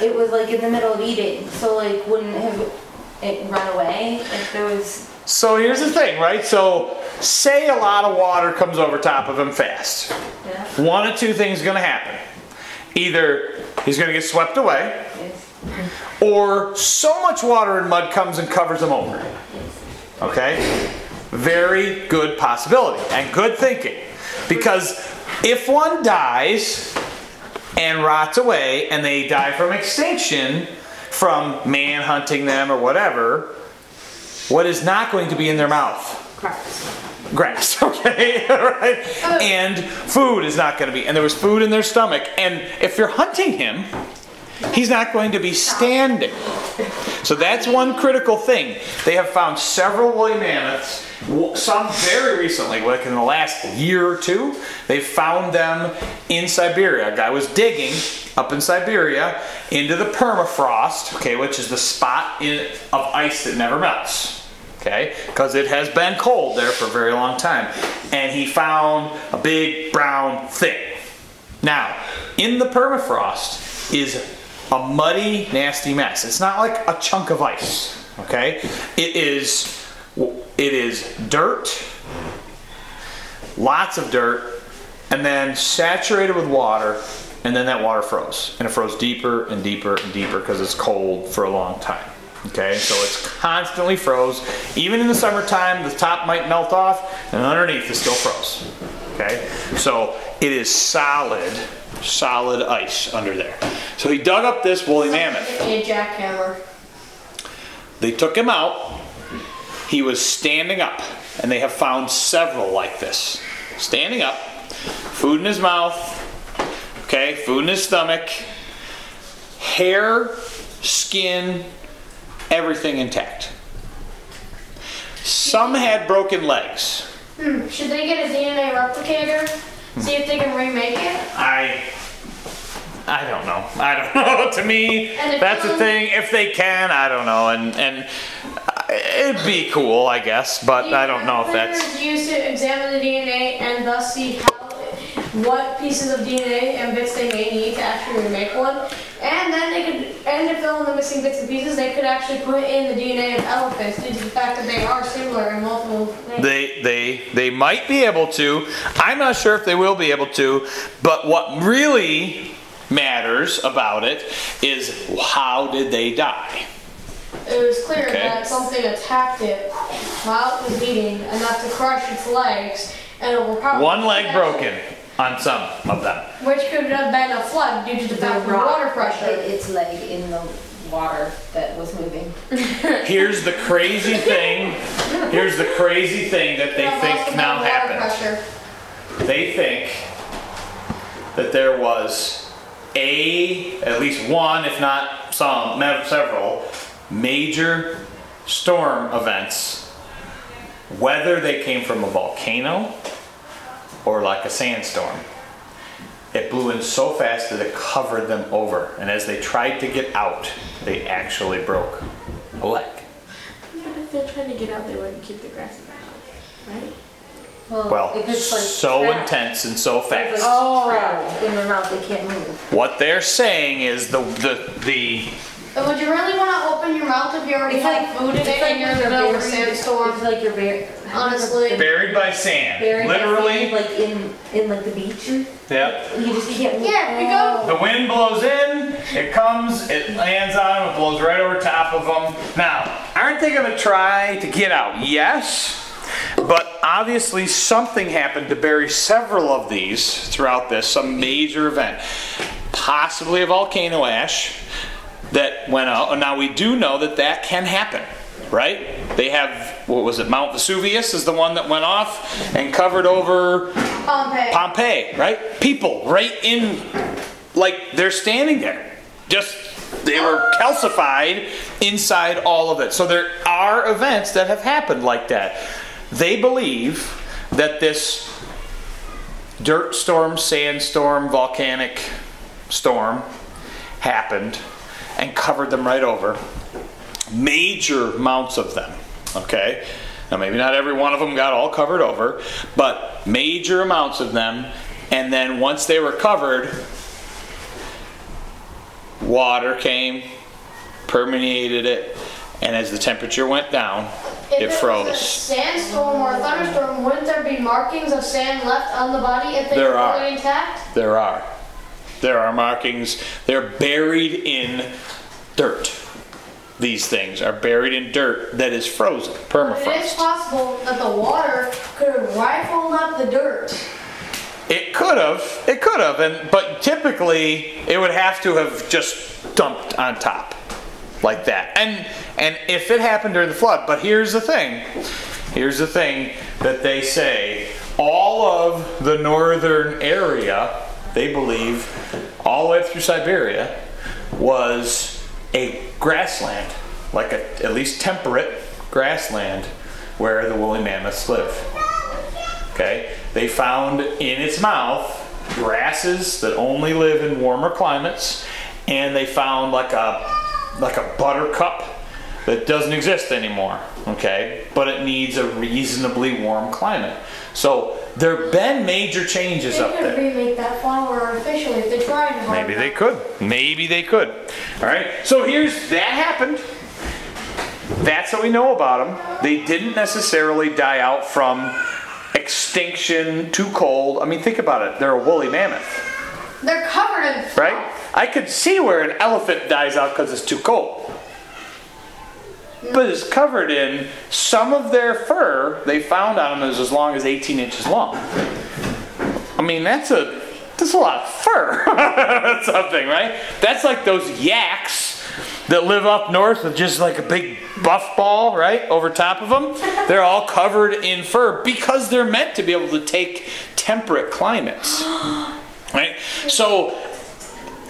it was like in the middle of eating, so like wouldn't have it run away if there was, So here's the thing, right? So say a lot of water comes over top of him fast. yeah, One of two things is going to happen. Either he's going to get swept away, yes, or so much water and mud comes and covers him over. Okay? Very good possibility and good thinking. Because if one dies and rots away and they die from extinction from man hunting them or whatever, what is not going to be in their mouth? grass, Grass, okay? right? Oh. And food is not going to be, and there was food in their stomach. And if you're hunting him, he's not going to be standing. So that's one critical thing. They have found several woolly mammoths, some very recently, like in the last year or two. They found them in Siberia. A guy was digging up in Siberia into the permafrost, okay, which is the spot in, of ice that never melts okay? Because it has been cold there for a very long time. And he found a big brown thing. Now, in the permafrost is a muddy, nasty mess. It's not like a chunk of ice, okay? It is it is dirt, lots of dirt, and then saturated with water, and then that water froze. And it froze deeper and deeper and deeper because it's cold for a long time. Okay, so it's constantly froze. Even in the summertime, the top might melt off, and underneath is still froze. Okay, so it is solid, solid ice under there. So he dug up this woolly mammoth. A jackhammer. They took him out. He was standing up, and they have found several like this. Standing up, food in his mouth, okay, food in his stomach, hair, skin, everything intact. Some had broken legs. Hmm. Should they get a DNA replicator? See if they can remake it? I I don't know. I don't know. to me, And if that's the you- thing. If they can, I don't know. And and uh, it'd be cool, I guess. But I don't know if that's. Used to examine the DNA and thus see how, what pieces of DNA and bits they may need to actually remake one. And then they could, and to fill in the missing bits and pieces, they could actually put in the DNA of elephants due to the fact that they are similar in multiple ways. They they they might be able to. I'm not sure if they will be able to. But what really matters about it is how did they die? It was clear Okay. that something attacked it while it was eating, enough to crush its legs, and it will probably One leg broken on some of them. which could have been a flood due to the The fact of rock water pressure. hit its leg in the water that was moving. Here's the crazy thing. Here's the crazy thing that they Could have think been now water happened. pressure. they think that there was a at least one if not some ma- several major storm events whether they came from a volcano or like a sandstorm it blew in so fast that it covered them over and as they tried to get out they actually broke a leg If they're trying to get out, they wouldn't keep the grass in the house, right? well if it's like so trapped- intense and so fast like trapped in their mouth, they can't move. what they're saying is the the the But would you really want to open your mouth if you already It's had like food in it's it like and you're in the you're middle of a buried- sandstorm? It's like you're buried. Honestly. buried by sand Buried by literally sand, like in in like the beach. Yep. You Yep. just can't move. Yeah, we go. Oh. The wind blows in, it comes, it lands on them, it blows right over top of them. Now, aren't they going to try to get out? Yes. But obviously, something happened to bury several of these throughout this, some major event. Possibly a volcano ash that went out. And now, we do know that that can happen, right? They have, what was it, Mount Vesuvius is the one that went off and covered over Pompeii. Pompeii, right? People right in, like they're standing there. Just, they were calcified inside all of it. So there are events that have happened like that. They believe that this dirt storm, sandstorm, volcanic storm happened and covered them right over. Major amounts of them, okay? Now, maybe not every one of them got all covered over, but major amounts of them. And then once they were covered, water came, permeated it, and as the temperature went down, If it froze. sandstorm or thunderstorm, wouldn't there be markings of sand left on the body if they There were are. intact? There are. There are markings. They're buried in dirt. These things are buried in dirt that is frozen, permafrost. It is possible that the water could have rifled up the dirt. It could have, it could have, and but typically it would have to have just dumped on top, like that. And and if it happened during the flood, but here's the thing, here's the thing that they say: all of the northern area, they believe, all the way through Siberia, was a grassland, like a at least temperate grassland, where the woolly mammoths live. Okay, they found in its mouth grasses that only live in warmer climates, and they found like a like a buttercup that doesn't exist anymore. Okay, but it needs a reasonably warm climate. So there have been major changes They up could there. remake that flower artificially if they tried hard Maybe they could. Maybe they could. All right. So here's that happened. That's what we know about them. They didn't necessarily die out from extinction, too cold. I mean, think about it. They're a woolly mammoth, They're covered in right? I could see where an elephant dies out because it's too cold. But is covered in some of their fur they found on them is as long as 18 inches long. I mean, that's a that's a lot of fur. That's something, right? That's like those yaks that live up north with just like a big buff ball, right, over top of them. They're all covered in fur because they're meant to be able to take temperate climates. Right? So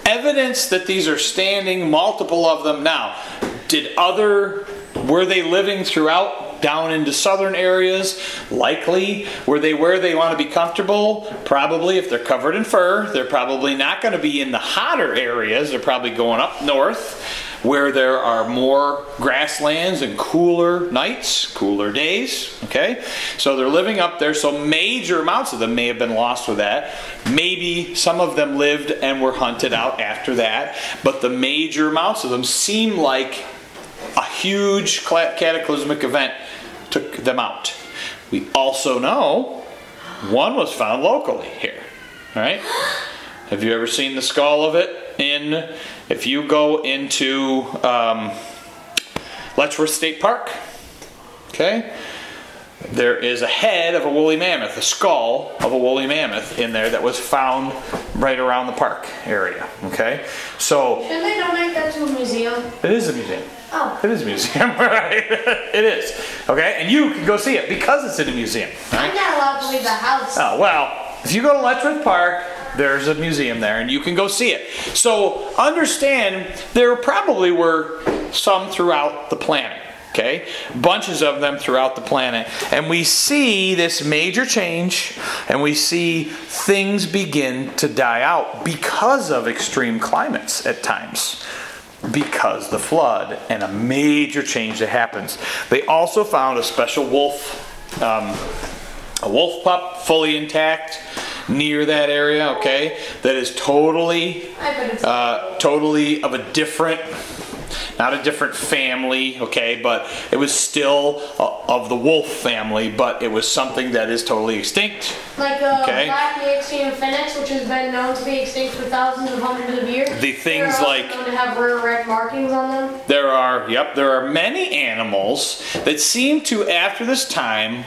evidence that these are standing, multiple of them. Now, did other, were they living throughout down into southern areas? Likely. Were they where they want to be comfortable? Probably. If they're covered in fur, they're probably not going to be in the hotter areas. They're probably going up north where there are more grasslands and cooler nights, cooler days. Okay? So they're living up there, so major amounts of them may have been lost with that. Maybe some of them lived and were hunted out after that, but the major amounts of them seem like a huge cataclysmic event took them out. We also know one was found locally here. All right? Have you ever seen the skull of it in? If you go into um, Letchworth State Park, okay, there is a head of a woolly mammoth, a skull of a woolly mammoth in there that was found right around the park area. Okay, so Shouldn't they donate that to a museum? it is a museum. Oh. It is a museum, right? it is. Okay, and you can go see it because it's in a museum. Right? I'm not allowed to leave the house. Oh, well, if you go to Letchworth Park, there's a museum there and you can go see it. So understand there probably were some throughout the planet. Okay? Bunches of them throughout the planet. And we see this major change and we see things begin to die out because of extreme climates at times. Because the flood and a major change that happens. They also found a special wolf um, a wolf pup fully intact near that area okay that is totally I bet it's uh, totally of a different not a different family okay but it was still uh, of the wolf family but it was something that is totally extinct like a okay. black Nexium phoenix, which has been known to be extinct for thousands of hundreds of years. The things like- known to have rare red markings on them. there are yep there are many animals that seem to after this time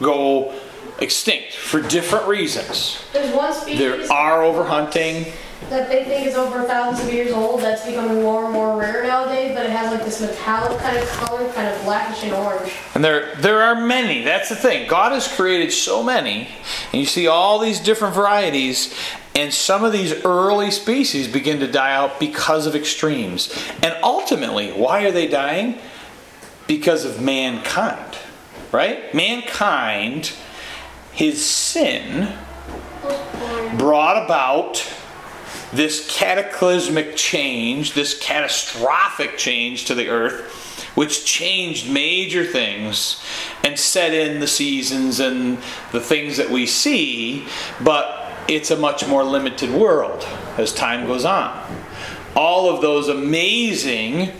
go extinct for different reasons There's one species there are overhunting that they think is over thousands of years old that's becoming more and more rare nowadays, but it has like this metallic kind of color, kind of blackish and orange. And there, there are many. That's the thing. God has created so many, and you see all these different varieties, and some of these early species begin to die out because of extremes. And ultimately, why are they dying? Because of mankind, right? Mankind, his sin, brought about this cataclysmic change, this catastrophic change to the earth, which changed major things and set in the seasons and the things that we see, but it's a much more limited world as time goes on. All of those amazing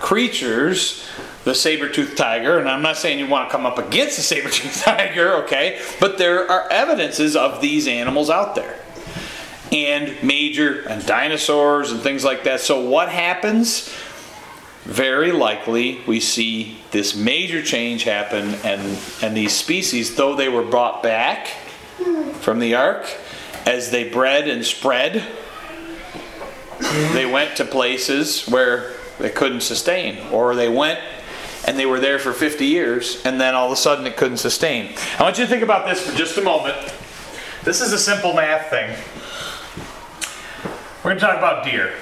creatures, the saber-toothed tiger, and I'm not saying you want to come up against the saber-toothed tiger, okay, but there are evidences of these animals out there and major and dinosaurs and things like that. So what happens? Very likely we see this major change happen and and these species though they were brought back from the ark as they bred and spread they went to places where they couldn't sustain or they went and they were there for 50 years and then all of a sudden it couldn't sustain. I want you to think about this for just a moment. This is a simple math thing. We're going to talk about deer.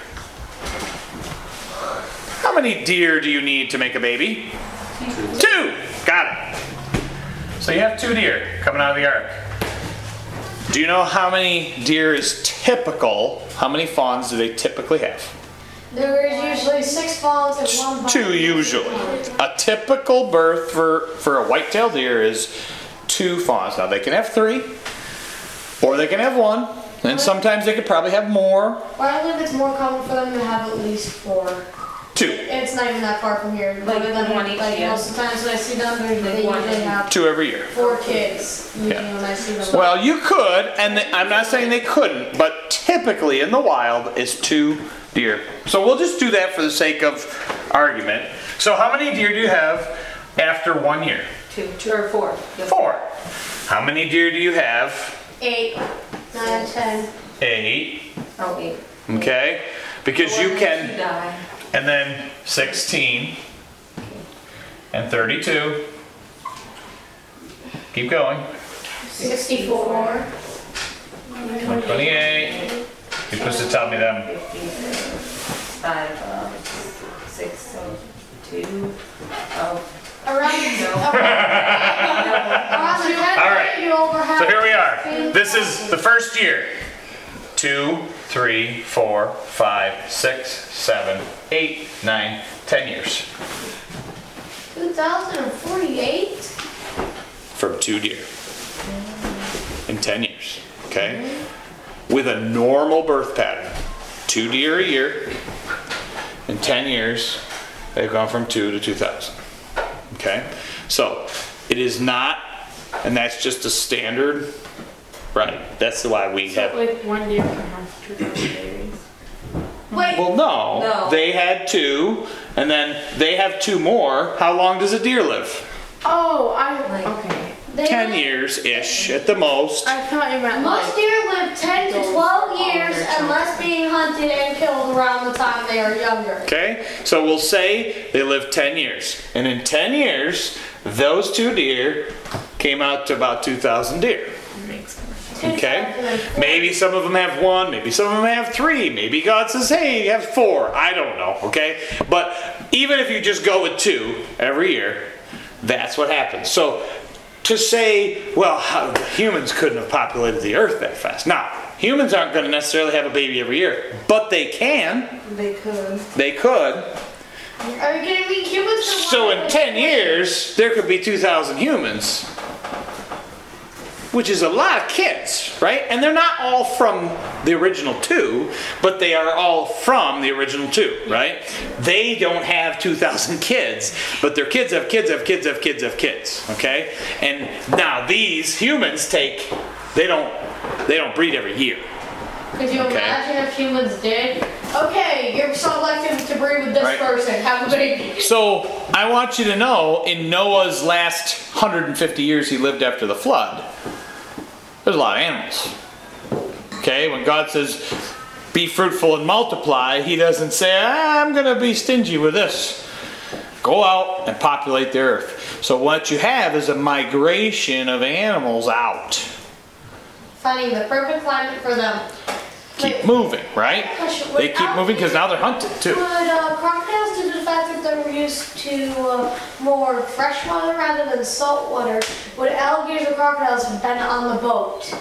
How many deer do you need to make a baby? Two. Got it. So you have two deer coming out of the ark. Do you know how many deer is typical? How many fawns do they typically have? There is usually six fawns and one buck. Two usually. A typical birth for, for a white-tailed deer is two fawns. Now they can have three, or they can have one, and sometimes they could probably have more. Where I live, it's more common for them to have at least four. Two. It's not even that far from here. Like Other than, one each like year? most of the times when I see them, they're- they usually have Two every year. four kids. Yeah. when I see them. Well, you could, and th- I'm not saying they couldn't, but typically in the wild is two deer. So we'll just do that for the sake of argument. So how many deer do you have after one year? Two, two or four. Four. How many deer do you have? Eight, nine, ten. Eight. Oh, eight. Okay? Because you can, die. and then 16 and 32. Keep going. Sixty-four. 28. You're supposed to tell me them. Five, um, six, seven, two, oh. Around, around the ten All right. you. So here we are. This is the first year. Two, three, four, five, six, seven, eight, nine, ten years. Two thousand and forty-eight? From two deer. In 10 years. Okay? Mm-hmm. With a normal birth pattern. Two deer a year. In 10 years, they've gone from two to 2,000. Okay? So, it is not, and that's just a standard, right? That's why we have. Like one deer can have two thousand babies. Wait, Well, no. No. They had two, and then they have two more. How long does a deer live? Oh, I Like- okay. They 10 live- years ish at the most. I thought you meant Most like. deer live ten to twelve years unless being hunted and killed around the time they are younger. Okay? So we'll say they live 10 years. And in 10 years, those two deer came out to about 2,000 deer. Okay? Maybe some of them have one, maybe some of them have three, maybe God says, hey, you have four. I don't know, okay? But even if you just go with two every year, that's what happens. So to say, well, how, humans couldn't have populated the earth that fast. Now, humans aren't going to necessarily have a baby every year, but they can. They could. They could. Are you kidding me? Humans So in 10 years, there could be 2,000 humans, which is a lot of kids, right? And they're not all from the original two, but they are all from the original two, right? They don't have 2,000 kids, but their kids have kids, have kids, have kids, have kids, okay? And now these humans take, they don't, they don't breed every year. Could you Okay. imagine if humans did? Okay, you're selected to breed with this Right. person. Have a baby. So I want you to know in Noah's last 150 years he lived after the flood, there's a lot of animals. Okay, when God says, be fruitful and multiply, he doesn't say, "Ah, I'm going to be stingy with this. Go out and populate the earth. So what you have is a migration of animals out. Finding the perfect climate for them. Keep moving, right? Question, They keep moving because now they're hunted too. Would uh, crocodiles, due to the fact that they're used to uh, more fresh water rather than salt water, would alligators or crocodiles have been on the boat?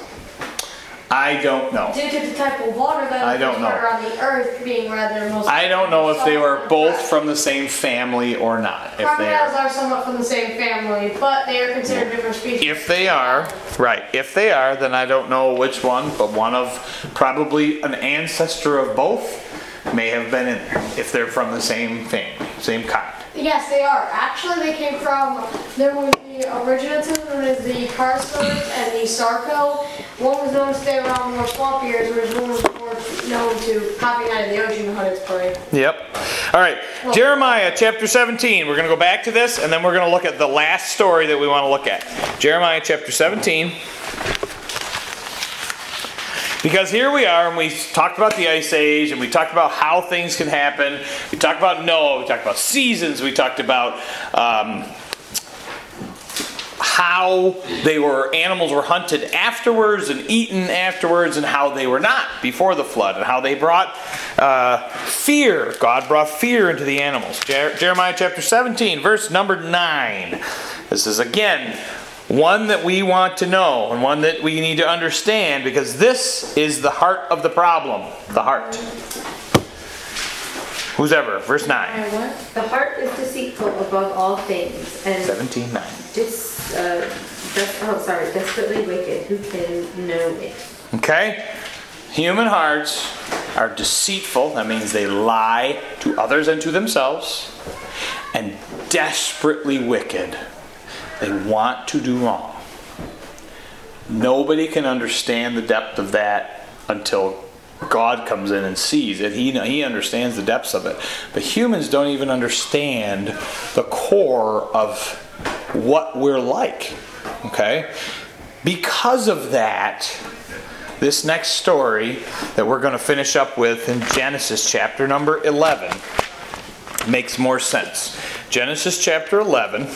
I don't know. Due to the type of water that I don't know. on the earth being rather most. I don't know if they were both from the same family or not. If they Crocodiles are. are somewhat from the same family, but they are considered different species. If they are, right, if they are, then I don't know which one, but one of probably an ancestor of both may have been in there if they're from the same family, same kind. Yes, they are. Actually, they came from, there was the originative known as the Carsters and the Sarco. One was known to stay around more swamp years, whereas one was more known to hopping out of the ocean to hunt its prey. Yep. All right, Jeremiah chapter 17. We're going to go back to this and then we're going to look at the last story that we want to look at. Jeremiah chapter 17. Because here we are, and we talked about the Ice Age, and we talked about how things can happen. We talked about Noah, we talked about seasons, we talked about um, how they were animals were hunted afterwards and eaten afterwards, and how they were not before the flood, and how they brought uh, fear. God brought fear into the animals. Jer- Jeremiah chapter 17, verse number 9. This is again one that we want to know and one that we need to understand because this is the heart of the problem. The heart. Who's ever? Verse 9. The heart is deceitful above all things and 17 9. dis, uh, des- oh, sorry, desperately wicked. Who can know it? Okay? Human hearts are deceitful. That means they lie to others and to themselves. And desperately wicked. They want to do wrong. Nobody can understand the depth of that until God comes in and sees it. He, he understands the depths of it. But humans don't even understand the core of what we're like. Okay? Because of that, this next story that we're going to finish up with in Genesis chapter number 11 makes more sense. Genesis chapter 11.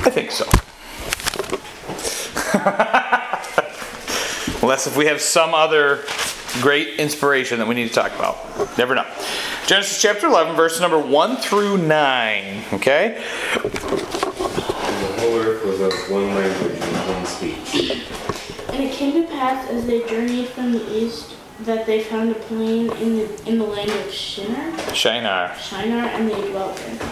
I think so. Unless if we have some other great inspiration that we need to talk about. Never know. Genesis chapter 11, verse number 1 through 9. Okay? And the whole earth was of one language and one speech. And it came to pass as they journeyed from the east that they found a plain in the in the land of Shinar, Shinar. Shinar, and they dwelt there.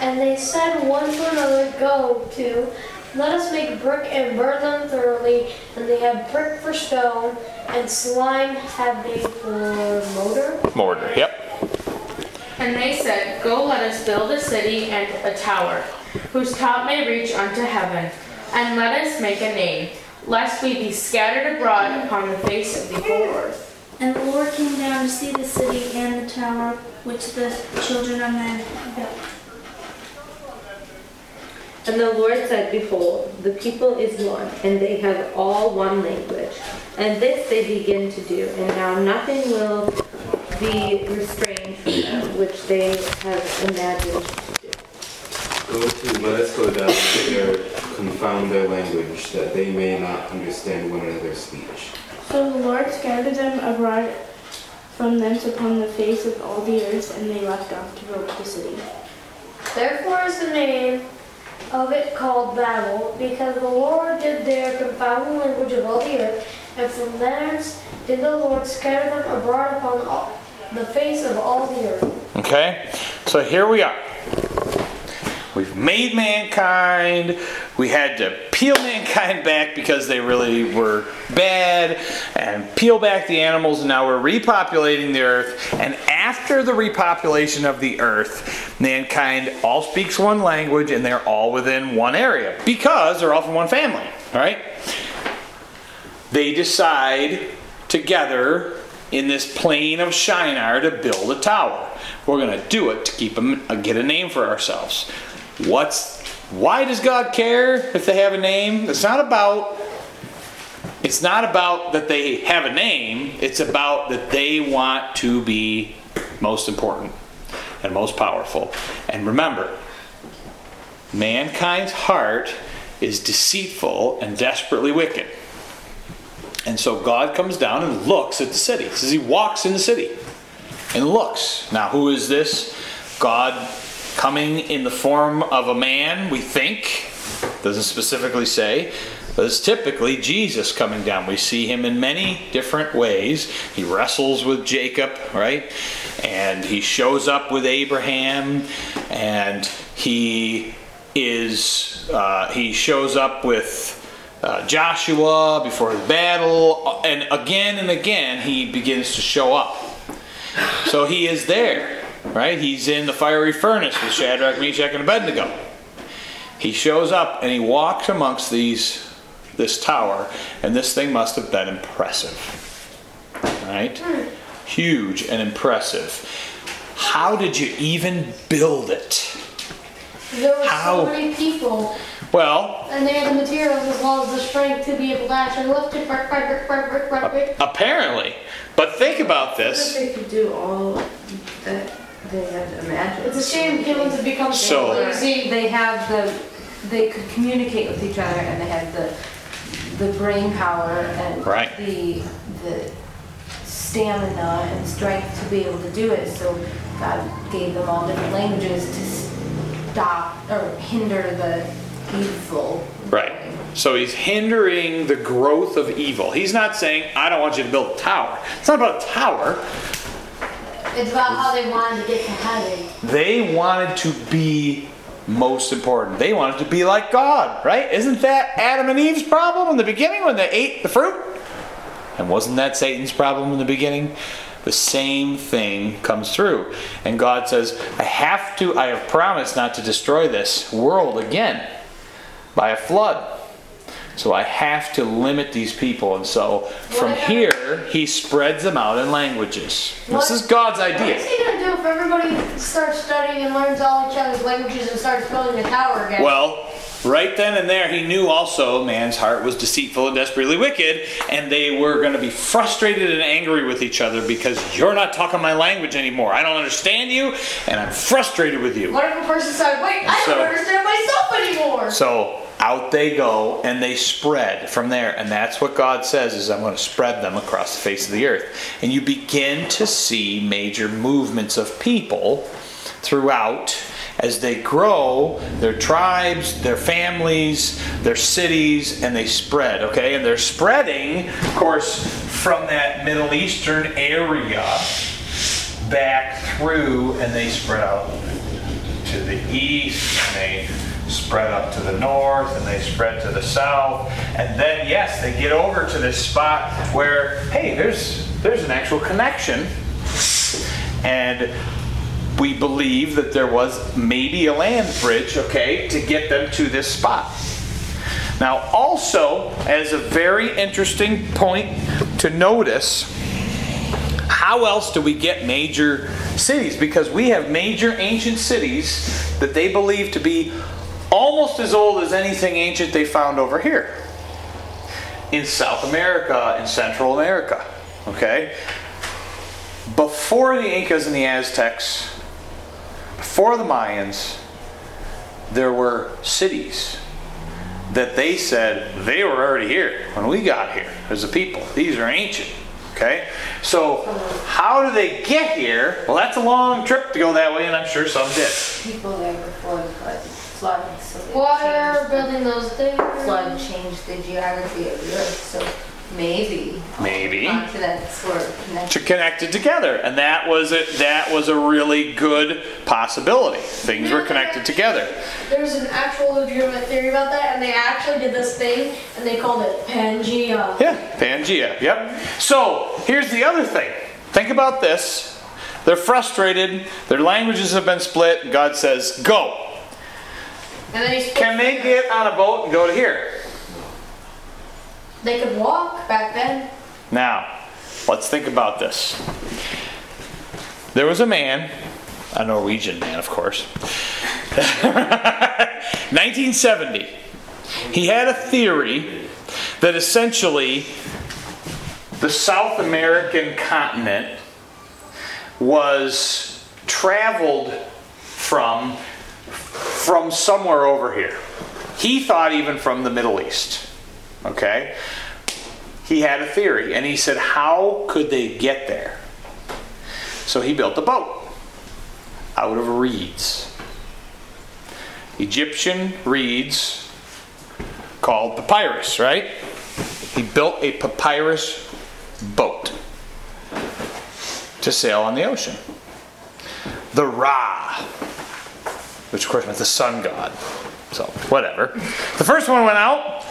And they said one to another, Go to, let us make brick and burn them thoroughly. And they had brick for stone, and slime had they for mortar. Mortar. Yep. And they said, Go let us build a city and a tower, whose top may reach unto heaven, and let us make a name, lest we be scattered abroad upon the face of the whole earth. And the Lord came down to see the city and the tower which the children of men built. And the Lord said, Behold, the people is one, and they have all one language. And this they begin to do, and now nothing will be restrained from them, which they have imagined to do. Go to, let us go down there, confound their language, that they may not understand one another's speech. So the Lord scattered them abroad from thence upon the face of all the earth, and they left off to build the city. Therefore is the name of it called Babel, because the Lord did there confound the language of all the earth, and from thence did the Lord scatter them abroad upon all, the face of all the earth. Okay? So here we are. We've made mankind. We had to peel mankind back because they really were bad and peel back the animals, and now we're repopulating the earth. And after the repopulation of the earth, mankind all speaks one language and they're all within one area because they're all from one family, right? They decide together in this plain of Shinar to build a tower. We're going to do it to keep a, uh, get a name for ourselves. What's why does God care if they have a name? It's not about it's not about that they have a name. It's about that they want to be most important and most powerful. And remember, mankind's heart is deceitful and desperately wicked. And so God comes down and looks at the city. It says he walks in the city and looks. Now, who is this? God coming in the form of a man, we think. Doesn't specifically say. But it's typically Jesus coming down. We see him in many different ways. He wrestles with Jacob, right? And he shows up with Abraham, and he is uh, he shows up with uh, Joshua before his battle, and again and again he begins to show up. So he is there, right? He's in the fiery furnace with Shadrach, Meshach, and Abednego. He shows up and he walks amongst these this tower, and this thing must have been impressive, right? Huge and impressive. How did you even build it? There were How? so many people, Well, and they had the materials as well as the strength to be able to actually lift it, brick, brick, brick, brick, brick, brick, brick. apparently. But think about If this. they could do all that they had imagined. It's a shame humans have become so So- lazy. They have the, they could communicate with each other and they had the, the brain power and Right. the, the stamina and strength to be able to do it. So God gave them all different languages to stop or hinder the evil. Right. So he's hindering the growth of evil. He's not saying, I don't want you to build a tower. It's not about a tower. It's about how they wanted to get to heaven. They wanted to be most important. They wanted to be like God, right? Isn't that Adam and Eve's problem in the beginning when they ate the fruit? And wasn't that Satan's problem in the beginning? The same thing comes through. And God says, I have to, I have promised not to destroy this world again. by a flood. So I have to limit these people. And so from What? here, he spreads them out in languages. This is God's idea. What's he gonna do if everybody starts studying and learns all each other's languages and starts building a tower again? Well, right then and there, he knew also man's heart was deceitful and desperately wicked, and they were going to be frustrated and angry with each other because you're not talking my language anymore. I don't understand you, and I'm frustrated with you. what if a person said, "Wait, I So- don't understand myself anymore"? So out they go and they spread from there. And that's what god says is i'm going to spread them across the face of the earth. And you begin to see major movements of people throughout as they grow their tribes their families their cities and they spread okay? And they're spreading of course from that middle eastern area back through and they spread out to the east and they spread up to the north and they spread to the south. And then yes they get over to this spot where hey there's there's an actual connection. And we believe that there was maybe a land bridge okay to get them to this spot. Now also as a very interesting point to notice how else do we get major cities? Because we have major ancient cities that they believe to be almost as old as anything ancient they found over here in South America and Central America. Okay? Before the Incas and the Aztecs, before the Mayans, there were cities that they said they were already here when we got here as a people. These are ancient. Okay? So, how do they get here? Well, that's a long trip to go that way, and I'm sure some did. People there before the flood, so Water, changed, building those things. flood changed the geography of the earth, so maybe Maybe. continents were To connected. connect it together, and that was a, that was a really good possibility. Things were connected together. There's an actual legitimate theory about that, and they actually did this thing, and they called it Pangea. Yeah, Pangea. Yep. So here's the other thing. Think about this. They're frustrated. Their languages have been split. God says, "Go." And then he split Can they get on a boat and go to here? They could walk back then. Now, let's think about this. There was a man, a Norwegian man, of course, 1970. He had a theory that essentially the South American continent was traveled from from somewhere over here. He thought even from the Middle East. Okay? He had a theory and he said, How could they get there? So he built a boat out of reeds. Egyptian reeds called papyrus, right? He built a papyrus boat to sail on the ocean. The Ra, which of course meant the sun god. So, whatever. The first one went out,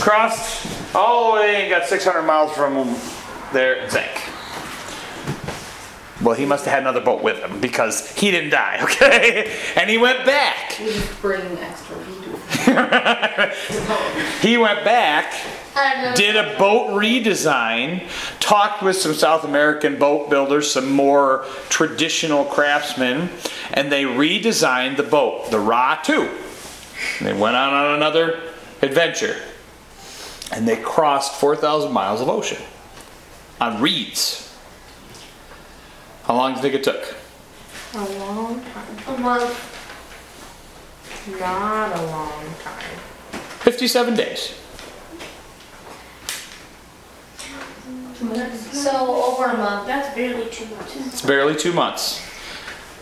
crossed all the way and got 600 miles from there and sank. Well, he must have had another boat with him because he didn't die, okay? And he went back. We just bring extra readers. He went back. Did a boat redesign, talked with some South American boat builders, some more traditional craftsmen, and they redesigned the boat, the Ra 2. They went on, on another adventure. And they crossed 4,000 miles of ocean on reeds. How long do you think it took? A long time. A month. Not a long time. 57 days. So over a month. That's barely two months. It's barely two months.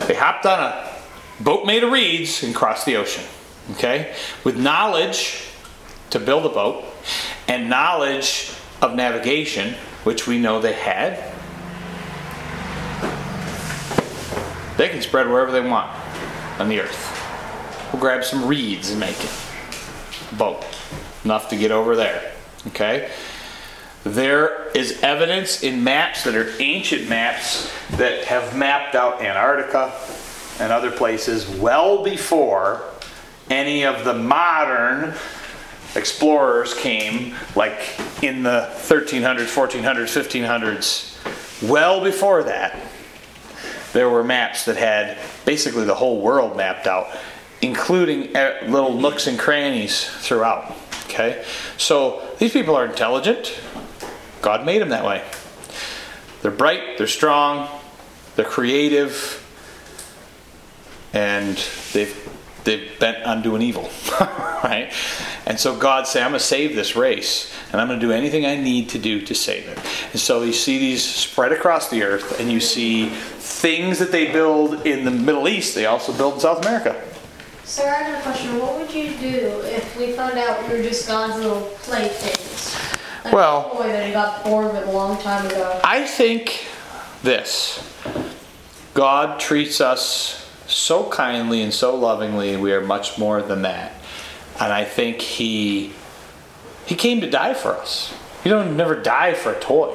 They hopped on a boat made of reeds and crossed the ocean. Okay? With knowledge to build a boat and knowledge of navigation, which we know they had, they can spread wherever they want on the earth. We'll grab some reeds and make it. Boat. Enough to get over there. Okay? There is evidence in maps that are ancient maps that have mapped out Antarctica and other places well before any of the modern explorers came, like in the 1300s, 1400s, 1500s, well before that, there were maps that had basically the whole world mapped out, including eh, little nooks and crannies throughout. Okay? So these people are intelligent. God made them that way. They're bright, they're strong, they're creative, and they've they've bent on doing evil. right? And so God said, I'm going to save this race, and I'm going to do anything I need to do to save it. And so you see these spread across the earth, and you see things that they build in the Middle East, they also build in South America. Sir, I have a question. What would you do if we found out we were just God's little playthings? Like Well- a toy that he got bored with a long time ago. I think this God treats us so kindly and so lovingly, we are much more than that. And I think He He came to die for us. He don't never die for a toy.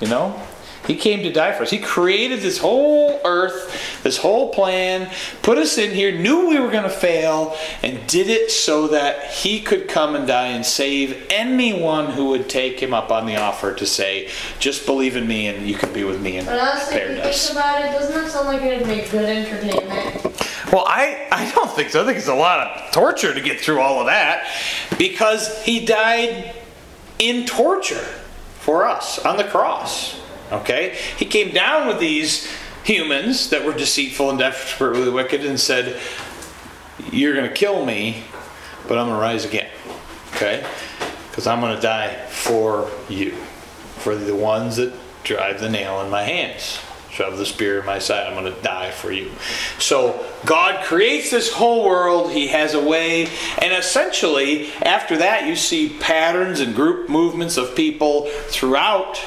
You know? He came to die for us. He created this whole earth, this whole plan, put us in here, knew we were going to fail, and did it so that He could come and die and save anyone who would take Him up on the offer to say, just believe in me and you can be with me in But honestly, paradise. think about it, doesn't that sound like it'd make good entertainment? Well, I, I don't think so. I think it's a lot of torture to get through all of that because he died in torture for us on the cross. Okay? He came down with these humans that were deceitful and desperately wicked and said, You're going to kill me, but I'm going to rise again. Okay? Because I'm going to die for you, for the ones that drive the nail in my hands shove the spear in my side. I'm going to die for you. So God creates this whole world. He has a way. And essentially, after that, you see patterns and group movements of people throughout.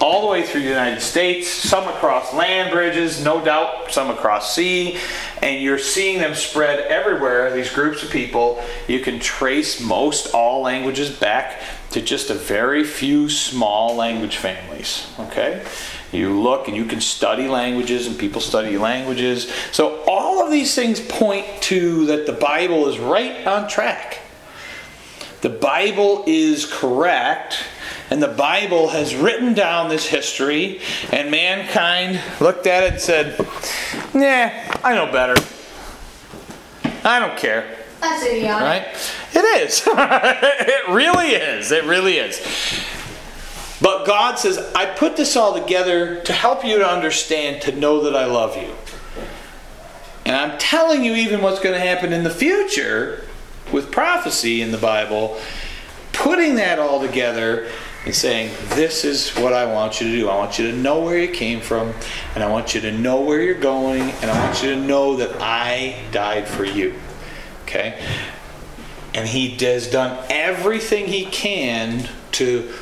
All the way through the United States, some across land bridges, no doubt, some across sea, and you're seeing them spread everywhere. These groups of people, you can trace most all languages back to just a very few small language families. Okay? You look and you can study languages, and people study languages. So, all of these things point to that the Bible is right on track. The Bible is correct, and the Bible has written down this history, and mankind looked at it and said, Nah, I know better. I don't care. That's idiotic. Right? It is. it really is. It really is. But God says, I put this all together to help you to understand, to know that I love you. And I'm telling you even what's going to happen in the future with prophecy in the Bible, putting that all together and saying, This is what I want you to do. I want you to know where you came from, and I want you to know where you're going, and I want you to know that I died for you. Okay? And he has done everything he can to,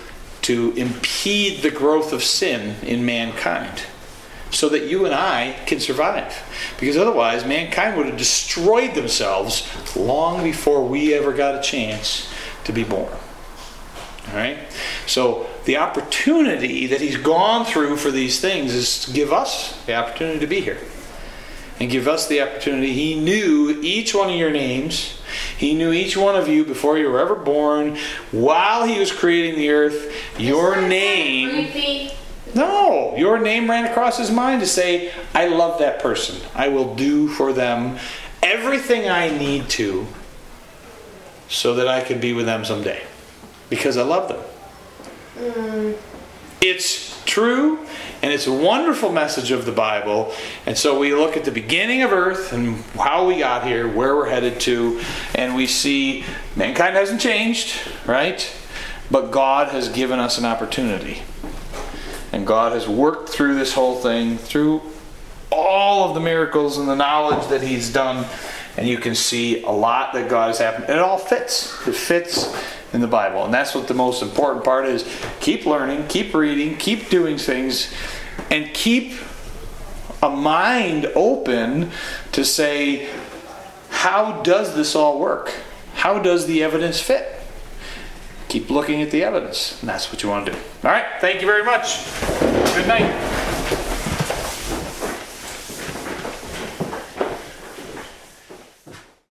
to impede the growth of sin in mankind so that you and I can survive. Because otherwise, mankind would have destroyed themselves long before we ever got a chance to be born. All right? So, the opportunity that he's gone through for these things is to give us the opportunity to be here and give us the opportunity. He knew each one of your names. He knew each one of you before you were ever born. While he was creating the earth, your name. No, your name ran across his mind to say, I love that person. I will do for them everything I need to so that I can be with them someday because I love them. It's true and it's a wonderful message of the Bible. And so we look at the beginning of earth and how we got here, where we're headed to, and we see mankind hasn't changed, right? But God has given us an opportunity. And God has worked through this whole thing, through all of the miracles and the knowledge that He's done. And you can see a lot that God has happened. It all fits. It fits in the Bible. And that's what the most important part is. Keep learning, keep reading, keep doing things, and keep a mind open to say, how does this all work? How does the evidence fit? Keep looking at the evidence. And that's what you want to do. All right. Thank you very much. Good night.